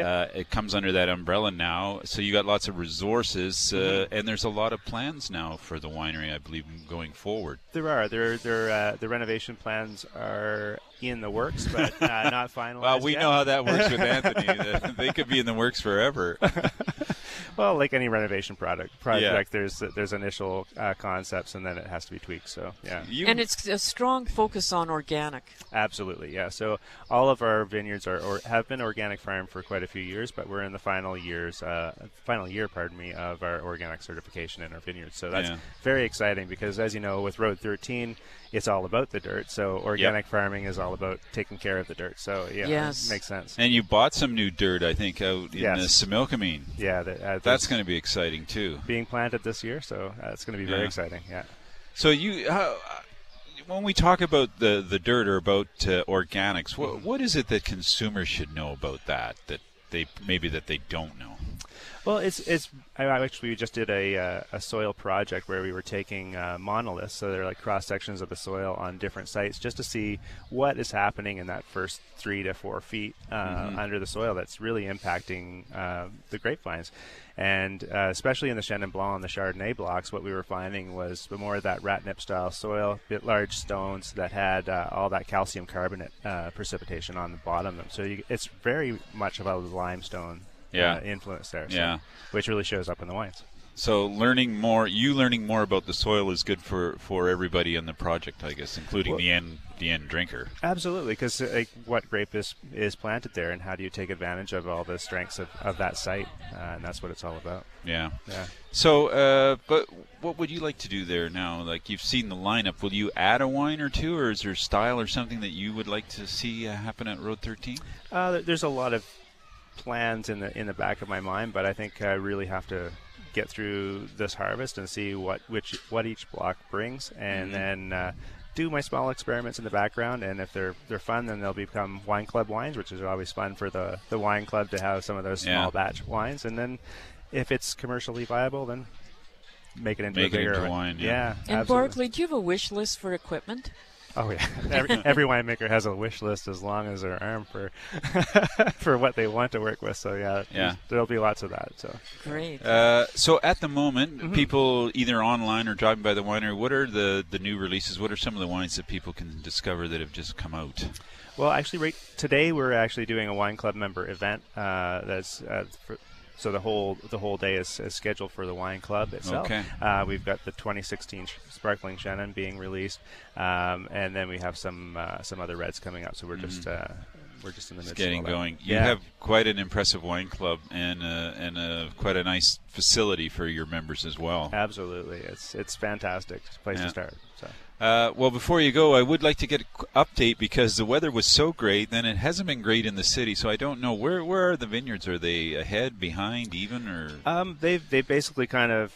Uh, it comes under that umbrella now, so you got lots of resources, uh, Mhm. and there's a lot of plans now for the winery, I believe, going forward. There are there there uh, the renovation plans are in the works, but uh, not finalized. Well, we yet. know how that works with Anthony. they could be in the works forever. well, like any renovation product project, Yeah. there's there's initial uh, concepts and then it has to be tweaked. So yeah, and it's a strong focus on organic. Absolutely, yeah. So all of our vineyards are or have been organic farm for quite a few years, but we're in the final years, uh, final year, pardon me, of our organic certification in our vineyards. So that's Yeah. very exciting because, as you know, with Road 13, it's all about the dirt. So organic farming is all about taking care of the dirt. So yeah, Yes. it makes sense. And you bought some new dirt, I think, out in Yes. the Similkameen. Yeah, that, uh, that's going to be exciting too. Being planted this year, so uh, it's going to be very Yeah. exciting. Yeah. So you, how, when we talk about the the dirt or about uh, organics, what what is it that consumers should know about that that they maybe that they don't know? Well, it's it's. I actually just did a uh, a soil project where we were taking uh, monoliths, so they're like cross sections of the soil on different sites, just to see what is happening in that first three to four feet uh, Mhm. under the soil that's really impacting uh, the grapevines. And uh, especially in the Chenin Blanc and the Chardonnay blocks, what we were finding was the more of that rat nip style soil, bit large stones that had uh, all that calcium carbonate uh, precipitation on the bottom of them. So you, it's very much about the limestone Yeah. uh, influence there. so- Yeah. which really shows up in the wines. So learning more, you learning more about the soil is good for, for everybody in the project, I guess, including the end the end drinker. Absolutely, because like, what grape is is planted there, and how do you take advantage of all the strengths of, of that site? Uh, and that's what it's all about. Yeah. Yeah. So, uh, but what would you like to do there now? Like you've seen the lineup, will you add a wine or two, or is there style or something that you would like to see uh, happen at Road 13? Uh, there's a lot of plans in the in the back of my mind, but I think I really have to get through this harvest and see what which what each block brings, and Mhm. then. Uh, do my small experiments in the background, and if they're they're fun, then they'll become wine club wines, which is always fun for the, the wine club to have some of those small Yeah. batch wines. And then, if it's commercially viable, then make it into Make a it bigger into wine, yeah. And absolutely. Barclay, do you have a wish list for equipment? Oh yeah, every, every winemaker has a wish list as long as their arm for for what they want to work with. So yeah, Yeah. there'll be lots of that. So Great. Uh, so at the moment, Mhm. people either online or driving by the winery, what are the, the new releases? What are some of the wines that people can discover that have just come out? Well, actually, right today we're actually doing a wine club member event. Uh, that's uh, for, so the whole the whole day is, is scheduled for the wine club itself. Okay. Uh, we've got the 2016 sparkling Chenin being released, um, and then we have some uh, some other reds coming up. So we're just uh, we're just in the Mm. Midst getting of all that. going. You yeah. have quite an impressive wine club and uh, and uh, quite a nice facility for your members as well. Absolutely, it's it's fantastic place Yeah. to start. So. Uh, well, before you go, I would like to get an update because the weather was so great. Then it hasn't been great in the city, so I don't know where where are the vineyards? Are they ahead, behind, even, or Um, they've they basically kind of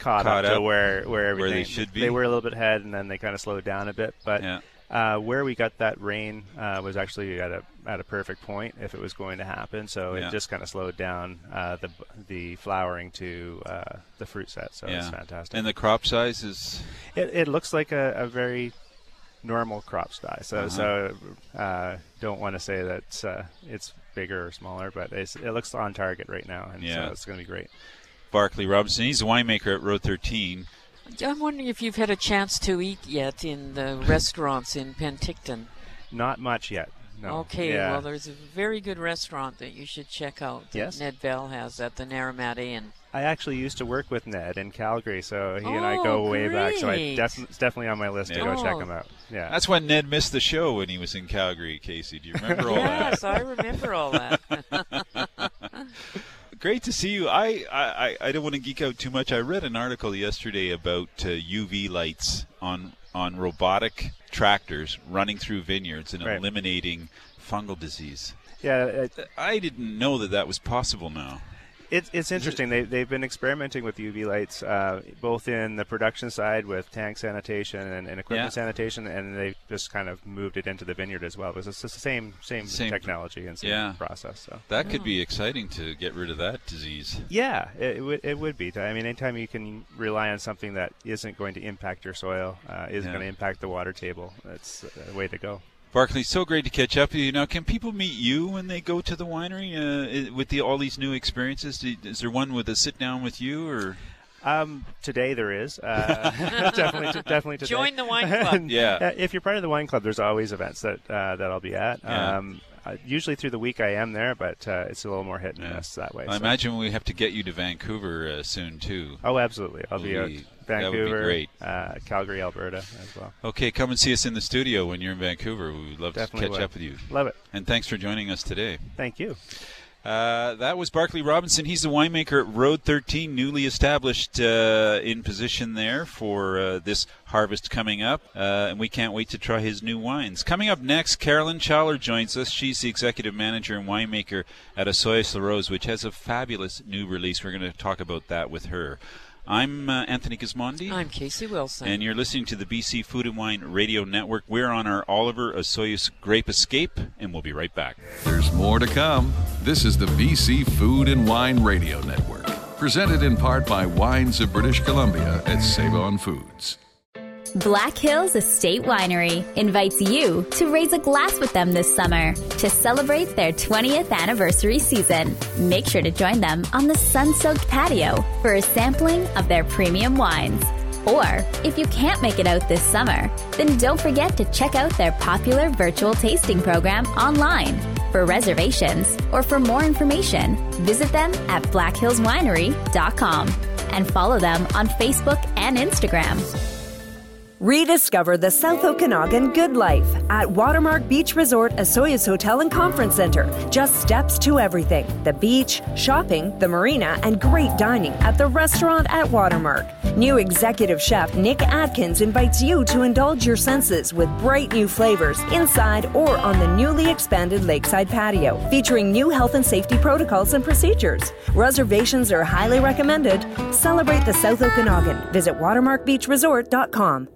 caught, Caught up, up to where where where they should be? They were a little bit ahead, and then they kind of slowed down a bit. But uh, where we got that rain uh, was actually at a at a perfect point if it was going to happen. So Yeah. it just kind of slowed down uh, the the flowering to uh, the fruit set. So it's fantastic. And the crop size is It, it looks like a, a very normal crop size. So Uh-huh. so uh, don't want to say that uh, it's bigger or smaller, but it's, it looks on target right now, and Yeah. so it's going to be great. Barclay Robinson. He's a winemaker at Road 13. I'm wondering if you've had a chance to eat yet in the restaurants in Penticton. Not much yet. No. Okay, Yeah. well, there's a very good restaurant that you should check out. that Yes. Ned Bell has at the Naramata Inn. I actually used to work with Ned in Calgary, so he and I Oh, go way back. So I great. defi- it's definitely on my list to Yeah. go oh. check Oh. him out. Yeah. That's when Ned missed the show when he was in Calgary, Casey. Do you remember all that? yes, I remember all that. Great to see you. I, I, I don't want to geek out too much. I read an article yesterday about uh, UV lights on on robotic tractors running through vineyards and Right. eliminating fungal disease. Yeah, I didn't know that that was possible now. It's it's interesting. They they've been experimenting with UV lights, uh, both in the production side with tank sanitation and, and equipment Yeah. sanitation, and they've just kind of moved it into the vineyard as well. Because it's the same same, Same- technology and same yeah. process. So That could be exciting to get rid of that disease. yeah, it, it would it would be. I mean, anytime you can rely on something that isn't going to impact your soil, uh, isn't Yeah. going to impact the water table, that's a way to go. Barclay, so great to catch up with you. Now, can people meet you when they go to the winery uh, with the, all these new experiences? Is there one with a sit down with you, or Um, today there is uh, definitely definitely today. Join the wine club. Yeah. uh, if you're part of the wine club, there's always events that uh, that I'll be at. Yeah. Um, uh, usually through the week I am there, but uh, it's a little more hit and Yeah. miss that way. I so. imagine we have to get you to Vancouver uh, soon too. Oh, absolutely. I'll be Will out be- that be Vancouver, great. Uh, Calgary, Alberta as well. Okay, come and see us in the studio when you're in Vancouver. We would love Definitely to catch will. up with you. Love it. And thanks for joining us today. Thank you. Uh, that was Barclay Robinson. He's the winemaker at Road 13, newly established uh, in position there for uh, this harvest coming up. Uh, and we can't wait to try his new wines. Coming up next, Carolyn Schaller joins us. She's the executive manager and winemaker at Osoyoos La Rose, which has a fabulous new release. We're going to talk about that with her. I'm uh, Anthony Gismondi. I'm Casey Wilson. And you're listening to the BC Food and Wine Radio Network. We're on our Oliver Osoyoos Grape Escape, and we'll be right back. There's more to come. This is the BC Food and Wine Radio Network, presented in part by Wines of British Columbia at Save On Foods. Black Hills Estate Winery invites you to raise a glass with them this summer to celebrate their 20th anniversary season. Make sure to join them on the sun soaked patio for a sampling of their premium wines. Or, if you can't make it out this summer, then don't forget to check out their popular virtual tasting program online. For reservations or for more information, visit them at blackhillswinery.com and follow them on Facebook and Instagram. Rediscover the South Okanagan good life at Watermark Beach Resort, Osoyoos Hotel and Conference Center. Just steps to everything the beach, shopping, the marina, and great dining at the restaurant at Watermark. New executive chef Nick Atkins invites you to indulge your senses with bright new flavors inside or on the newly expanded lakeside patio, featuring new health and safety protocols and procedures. Reservations are highly recommended. Celebrate the South Okanagan. Visit watermarkbeachresort.com.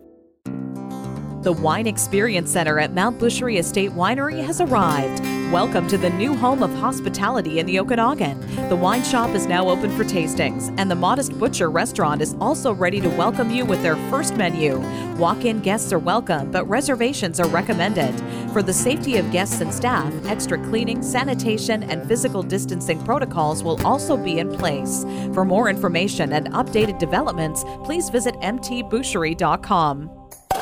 The Wine Experience Center at Mount Boucherie Estate Winery has arrived. Welcome to the new home of hospitality in the Okanagan. The wine shop is now open for tastings, and the Modest Butcher restaurant is also ready to welcome you with their first menu. Walk in guests are welcome, but reservations are recommended. For the safety of guests and staff, extra cleaning, sanitation, and physical distancing protocols will also be in place. For more information and updated developments, please visit mtboucherie.com.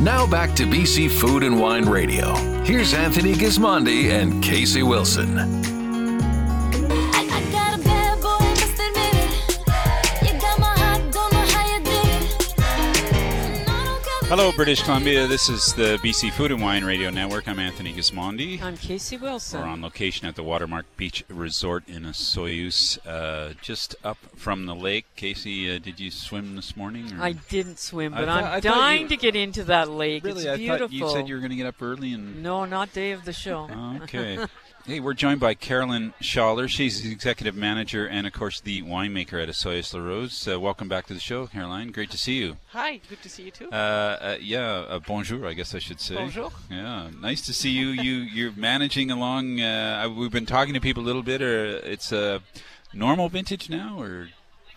Now back to BC Food and Wine Radio. Here's Anthony Gismondi and Casey Wilson. Hello, British Columbia. This is the BC Food and Wine Radio Network. I'm Anthony Gismondi. I'm Casey Wilson. We're on location at the Watermark Beach Resort in Osoyoos, uh, just up from the lake. Casey, uh, did you swim this morning? or- I didn't swim, but I I'm thought dying you- to get into that lake. Really, it's I beautiful. thought you said you were going to get up early and. No, not day of the show. Okay. hey, we're joined by Carolyn Schaller. She's the executive manager and, of course, the winemaker at Osoyoos La Rose. Uh, welcome back to the show, Caroline. Great to see you. Hi, good to see you too. Uh, uh, yeah, uh, bonjour, I guess I should say. Bonjour. Yeah, nice to see you. You you're managing along. Uh, we've been talking to people a little bit. Or it's a normal vintage now, or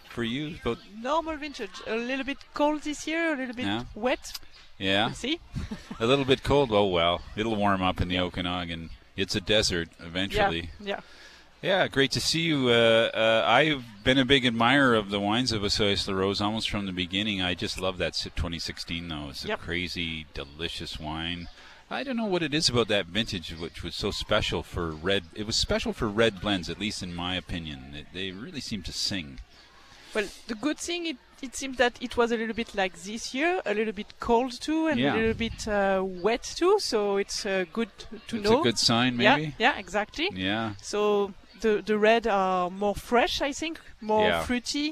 for you, about Normal vintage, a little bit cold this year, a little bit Yeah. wet. yeah, We'll see. a little bit cold. Oh well, it'll warm up in the Okanagan. It's a desert eventually. Yeah, Yeah, great to see you. Uh, uh, I've been a big admirer of the wines of Osoyoos La Rose almost from the beginning. I just love that 2016, though. It's a Yep. crazy, delicious wine. I don't know what it is about that vintage which was so special for red. It was special for red blends, at least in my opinion. It, they really seem to sing. Well, the good thing it it seems that it was a little bit like this year, a little bit cold too, and Yeah. a little bit uh, wet too. So it's uh, good to It's a good sign, maybe? Yeah, yeah, exactly. Yeah. So the the red are more fresh, I think, more Yeah. fruity,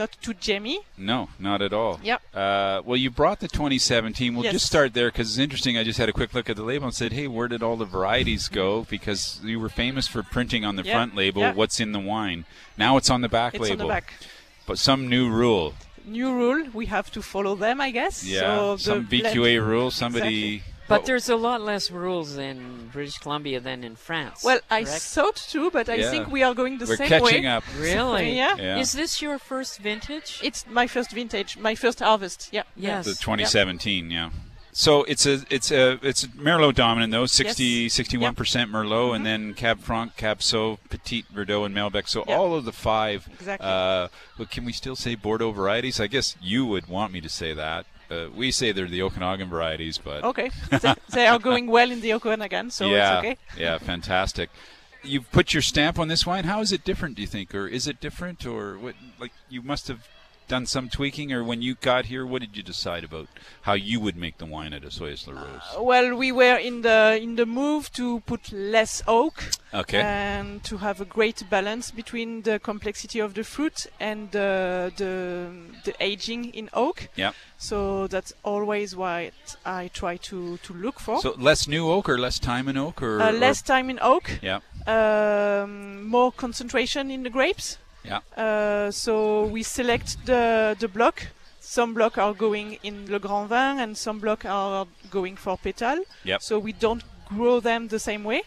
not too jammy. No, not at all. Yep. Uh, well, you brought the 2017. We'll Yes. just start there because it's interesting. I just had a quick look at the label and said, "Hey, where did all the varieties go?" Because you were famous for printing on the Yeah, front label yeah. what's in the wine. Now it's on the back It's on label. the back. But some new rule. New rule, we have to follow them, I guess. Yeah. So the some blend- VQA rule. Somebody. Exactly. But there's a lot less rules in British Columbia than in France. Well, I thought too, but I Yeah. think we are going the We're same catching way. up. Really? yeah. Yeah. Is this your first vintage? It's my first vintage, my first harvest. Yeah. Yes. The 2017, yeah. So it's a it's a it's Merlot dominant though 60 61 percent Merlot and then Cab Franc, Cab Sauv, Petit Verdot, and Malbec. So Mm-hmm. All of the five. Exactly. Uh, but can we still say Bordeaux varieties? I guess you would want me to say that. Uh, we say they're the Okanagan varieties, but Okay. they, they are going well in the Okanagan, so yeah, it's okay. yeah, fantastic. You've put your stamp on this wine. How is it different? Do you think, or is it different, or what? Like you must have done some tweaking, or when you got here, what did you decide about how you would make the wine at Osoyoos La Rose? Well, we were in the in the move to put less oak Okay. and to have a great balance between the complexity of the fruit and uh, the the aging in oak. Yeah. So that's always what I try to to look for. So less new oak or less time in oak or uh, or- less time in oak. Yeah. Um, more concentration in the grapes. Yeah. Uh, so we select the the block. Some block are going in Le Grand Vin, and some block are going for Pétale. Yep. So we don't grow them the same way.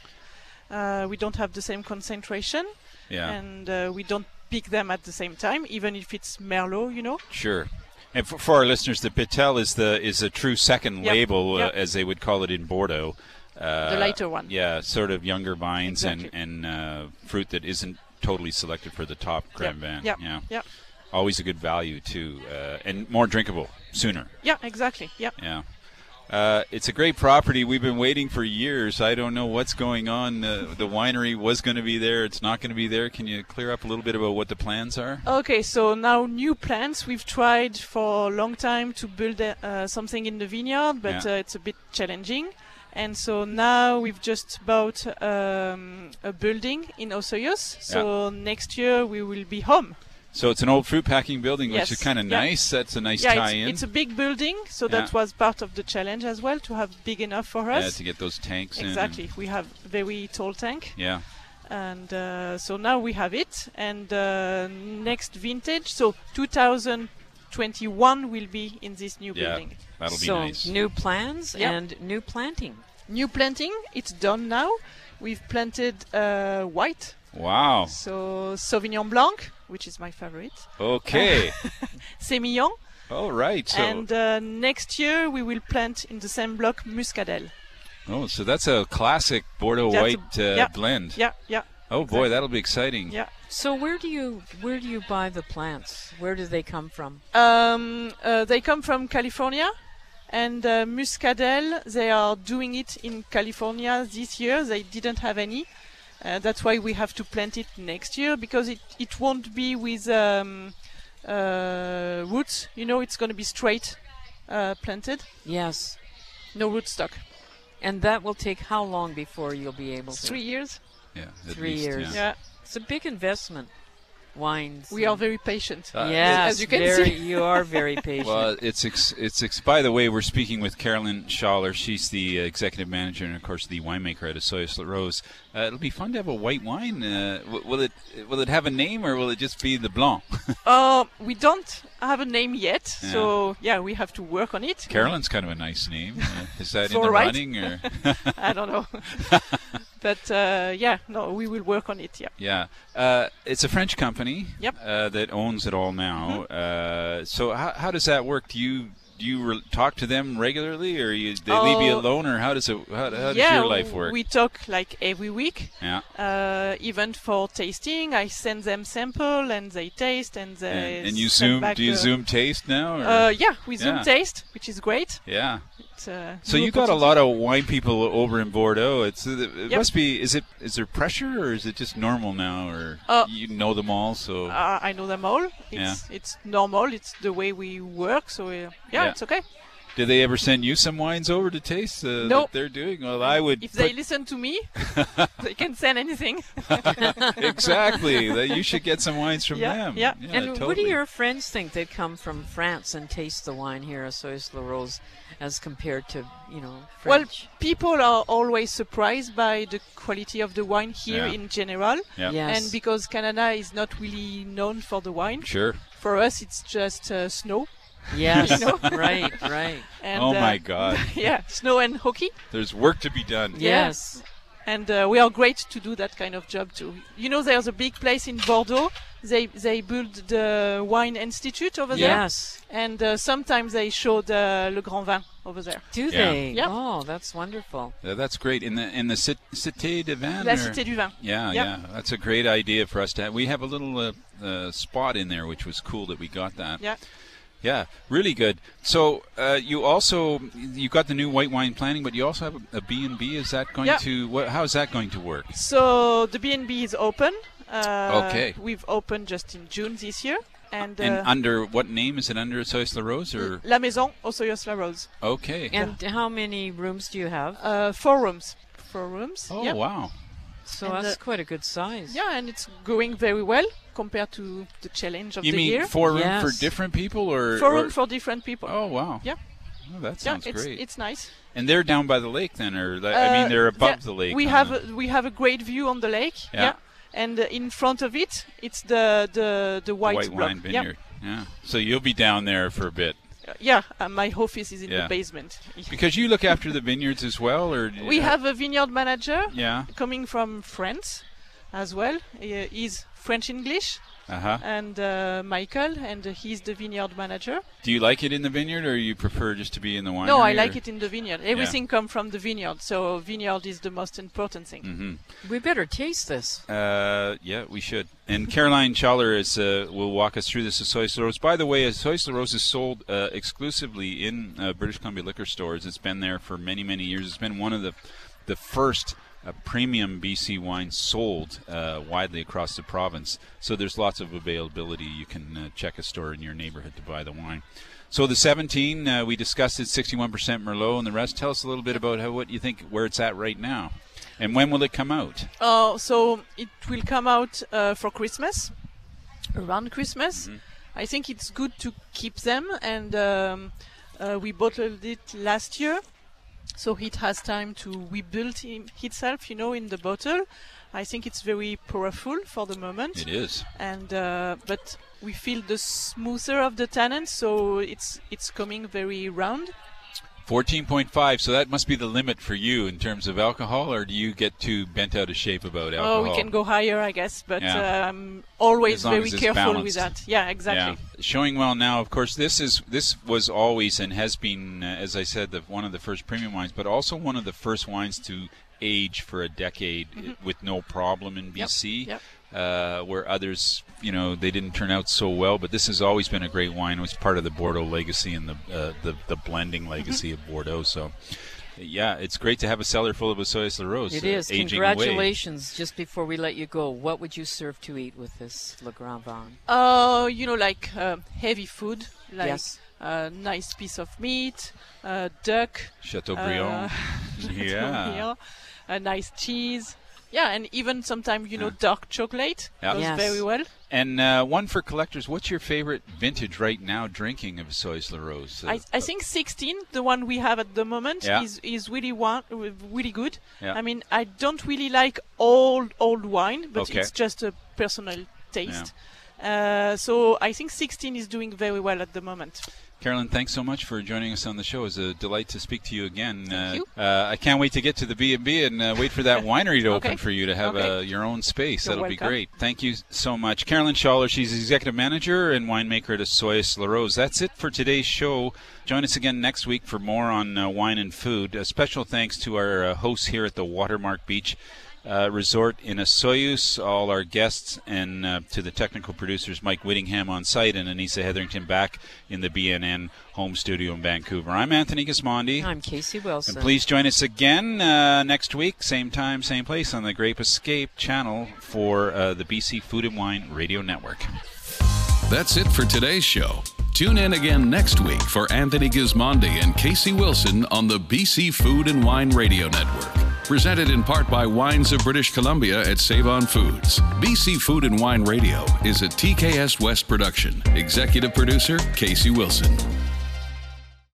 Uh, we don't have the same concentration. Yeah. And uh, we don't pick them at the same time, even if it's Merlot, you know. Sure. And for, for our listeners, the Pétale is the is a true second Yep, label, yep. uh, as they would call it in Bordeaux. Uh, The lighter one. Yeah, sort of younger vines Exactly. and and uh, fruit that isn't totally selected for the top Grand Vin. yep, Yeah. yep. Always a good value too, uh, and more drinkable sooner. Yeah, exactly. Yeah. Yeah. Uh, it's a great property. We've been waiting for years. I don't know what's going on. Uh, the winery was going to be there. It's not going to be there. Can you clear up a little bit about what the plans are? Okay, so now new plans. We've tried for a long time to build uh, something in the vineyard, but Yeah. uh, it's a bit challenging. And so now we've just bought um, a building in Osoyoos. So next year we will be home. So it's an old fruit packing building, which is kind of Yeah. nice. That's a nice yeah, tie-in. it's, it's a big building, so Yeah. that was part of the challenge as well to have big enough for us. Yeah, to get those tanks in Exactly, we have very tall tank. Yeah. and uh, so now we have it. And uh, next vintage, so 2021 will be in this new Yeah, building. that'll be so nice. new plans Yeah. and new planting. New planting, it's done now. We've planted uh, white. Wow. So Sauvignon Blanc, which is my favorite. Okay. Semillon. All right. So, and uh, next year we will plant in the same block Muscadelle. oh, so that's a classic Bordeaux That's a- white uh, yeah, blend. Yeah, yeah. Oh boy, that'll be exciting. Yeah. So where do you where do you buy the plants? Where do they come from? Um, uh, they come from California, and uh, Muscadelle, they are doing it in California this year. They didn't have any. Uh, that's why we have to plant it next year because it, it won't be with um, uh, roots. You know, it's going to be straight uh, planted. Yes. No rootstock. And that will take how long before you'll be able to? Three years. Yeah. at Three least, years. Yeah. It's a big investment. Wines. We are very patient. Uh, yes, as you can very, see. you are very patient. Well, it's ex- it's ex- by the way, we're speaking with Carolyn Schaller. She's the uh, executive manager and of course the winemaker at Osoyoos La Rose. Uh, it'll be fun to have a white wine. Uh, w- will it will it have a name or will it just be the Blanc? Uh, we don't have a name yet, Yeah. so yeah, we have to work on it. Carolyn's kind of a nice name. Uh, is that in the right. running or? I don't know. but uh, yeah, no, we will work on it. Yeah. Yeah, uh, it's a French company Yep. Mm-hmm. uh, that owns it all now. Uh, so how, how does that work? Do you do you re- talk to them regularly, or you, they leave you Oh, alone, or how does it how, how does yeah, your life work? we talk like every week. Yeah. Uh, even for tasting, I send them sample and they taste and they. and, and you zoom? Do you the- zoom taste now? Or? Uh, yeah, we zoom Yeah. taste, which is great. Yeah. Uh, So you got a lot of wine people over in Bordeaux. It's it Yep. must be. Is it is there pressure or is it just normal now, or Uh, you know them all? So Uh, I know them all. It's it's normal. It's the way we work. So uh, yeah, Yeah. it's okay. Do they ever send you some wines over to taste? Uh, No. that they're doing. Well, I would. If they listen to me, they can send anything. exactly. You should get some wines from Yeah, them. yeah. yeah and what do your friends think They come from France and taste the wine here at Sois La Rose as compared to, you know, Well, people are always surprised by the quality of the wine here Yeah. in general. Yeah. Yes. And because Canada is not really known for the wine, Sure. for us it's just uh, snow. Yes, you know? right, right. And, oh uh, my God. yeah, snow and hockey. There's work to be done. Yes. And uh, we are great to do that kind of job too. You know, there's a big place in Bordeaux. They they build the wine institute over Yes. there, Yes. and uh, sometimes they show the Le Grand Vin over there. Do Yeah. they? Yeah. Oh, that's wonderful. Yeah, that's great. In the in the Cit- Cité de Vin. La Cité du Vin. Yeah, Yeah. yeah. That's a great idea for us to have. We have a little uh, uh, spot in there, which was cool that we got that. Yeah. Yeah, really good. So uh, you also you got the new white wine planning, but you also have a, a B and B. Is that going Yeah. to what? How is that going to work? So the B&B is open. Uh, Okay. We've opened just in June this year, and, uh, And under what name is it under? Sois La Rose or La Maison Osoyoos La Rose. okay? And how many rooms do you have? Uh, four rooms. Four rooms. oh yeah. wow. So and, that's uh, quite a good size. Yeah, and it's going very well compared to the challenge of You the mean year. four room for different people or Four room for different people. Oh wow. Yeah. Oh, that yeah, sounds it's great. it's nice. and they're down by the lake then, or the- I mean Uh, they're above yeah, the lake. We have a, we have a great view on the lake. Yeah. And uh, in front of it, it's the the the white, white block. wine Yeah. vineyard. Yeah. So you'll be down there for a bit. Uh, yeah, uh, my office is in Yeah. the basement. Because you look after the vineyards as well, or We have a vineyard manager Yeah. coming from France as well. He- he's French English. Uh huh. And uh, Michael, and uh, he's the vineyard manager. Do you like it in the vineyard, or you prefer just to be in the winery? no, I like or- it in the vineyard. Everything comes from the vineyard, so vineyard is the most important thing. Mhm. We better taste this. Uh, yeah, we should. And Caroline Schaller is uh, will walk us through this Sois La Rose. By the way, Sois La Rose is sold uh, exclusively in uh, British Columbia liquor stores. It's been there for many, many years. It's been one of the the first uh, premium BC wines sold uh, widely across the province. So there's lots of availability. You can uh, check a store in your neighborhood to buy the wine. So the 17, uh, we discussed it, 61% Merlot, and the rest. Tell us a little bit about how what you think where it's at right now, and when will it come out? Uh, so it will come out uh, for Christmas, around Christmas. Mm-hmm. I think it's good to keep them, and um, uh, we bottled it last year, so it has time to rebuild him, itself, you know, in the bottle. I think it's very powerful for the moment. It is. And uh, but we feel the smoother of the tannin, so it's it's coming very round. 14.5, so that must be the limit for you in terms of alcohol, or do you get too bent out of shape about alcohol? Oh, we can go higher, I guess, but Yeah. I'm always very careful balanced. with that. Yeah, exactly. Yeah. Showing well now, of course, this is this was always and has been, uh, as I said, the, one of the first premium wines, but also one of the first wines to age for a decade Mhm. with no problem in Yep, BC. yep. Uh, where others, you know, they didn't turn out so well, but this has always been a great wine. It was part of the Bordeaux legacy and the uh, the, the blending legacy Mm-hmm. of Bordeaux. So, yeah, it's great to have a cellar full of Osoyoos La Rose. It uh, is. away. Congratulations. Just before we let you go, what would you serve to eat with this Le Grand Vin? Oh, you know, like um, heavy food, like Yes. a nice piece of meat, uh, duck, Chateaubriand. uh, Yeah. Chateaubriand, a nice cheese. Yeah, and even sometimes you know dark chocolate Yeah. goes Yes. very well. And uh, one for collectors. What's your favorite vintage right now drinking of Sois La Rose? Uh, I, I think 16, the one we have at the moment, Yeah. is is really one really good. Yeah. I mean, I don't really like old old wine, but Okay. it's just a personal taste. Uh, so I think 16 is doing very well at the moment. Carolyn, thanks so much for joining us on the show. It's a delight to speak to you again. Thank you. Uh, I can't wait to get to the B&B and uh, wait for that winery to open for you to have Okay. uh, your own space. You're That'll be great. Thank you so much. Carolyn Schaller, she's executive manager and winemaker at Soyas La Rose. That's it for today's show. Join us again next week for more on uh, wine and food. A special thanks to our uh, hosts here at the Watermark Beach uh, Resort in Osoyoos, all our guests, and uh, to the technical producers Mike Whittingham on site and Anissa Hetherington back in the BNN home studio in Vancouver. I'm Anthony Gismondi. I'm Casey Wilson. And please join us again uh, next week, same time, same place on the Grape Escape channel for uh, the BC Food and Wine Radio Network. That's it for today's show. Tune in again next week for Anthony Gismondi and Casey Wilson on the BC Food and Wine Radio Network. Presented in part by Wines of British Columbia at Save On Foods. BC Food and Wine Radio is a TKS West production. Executive producer Casey Wilson.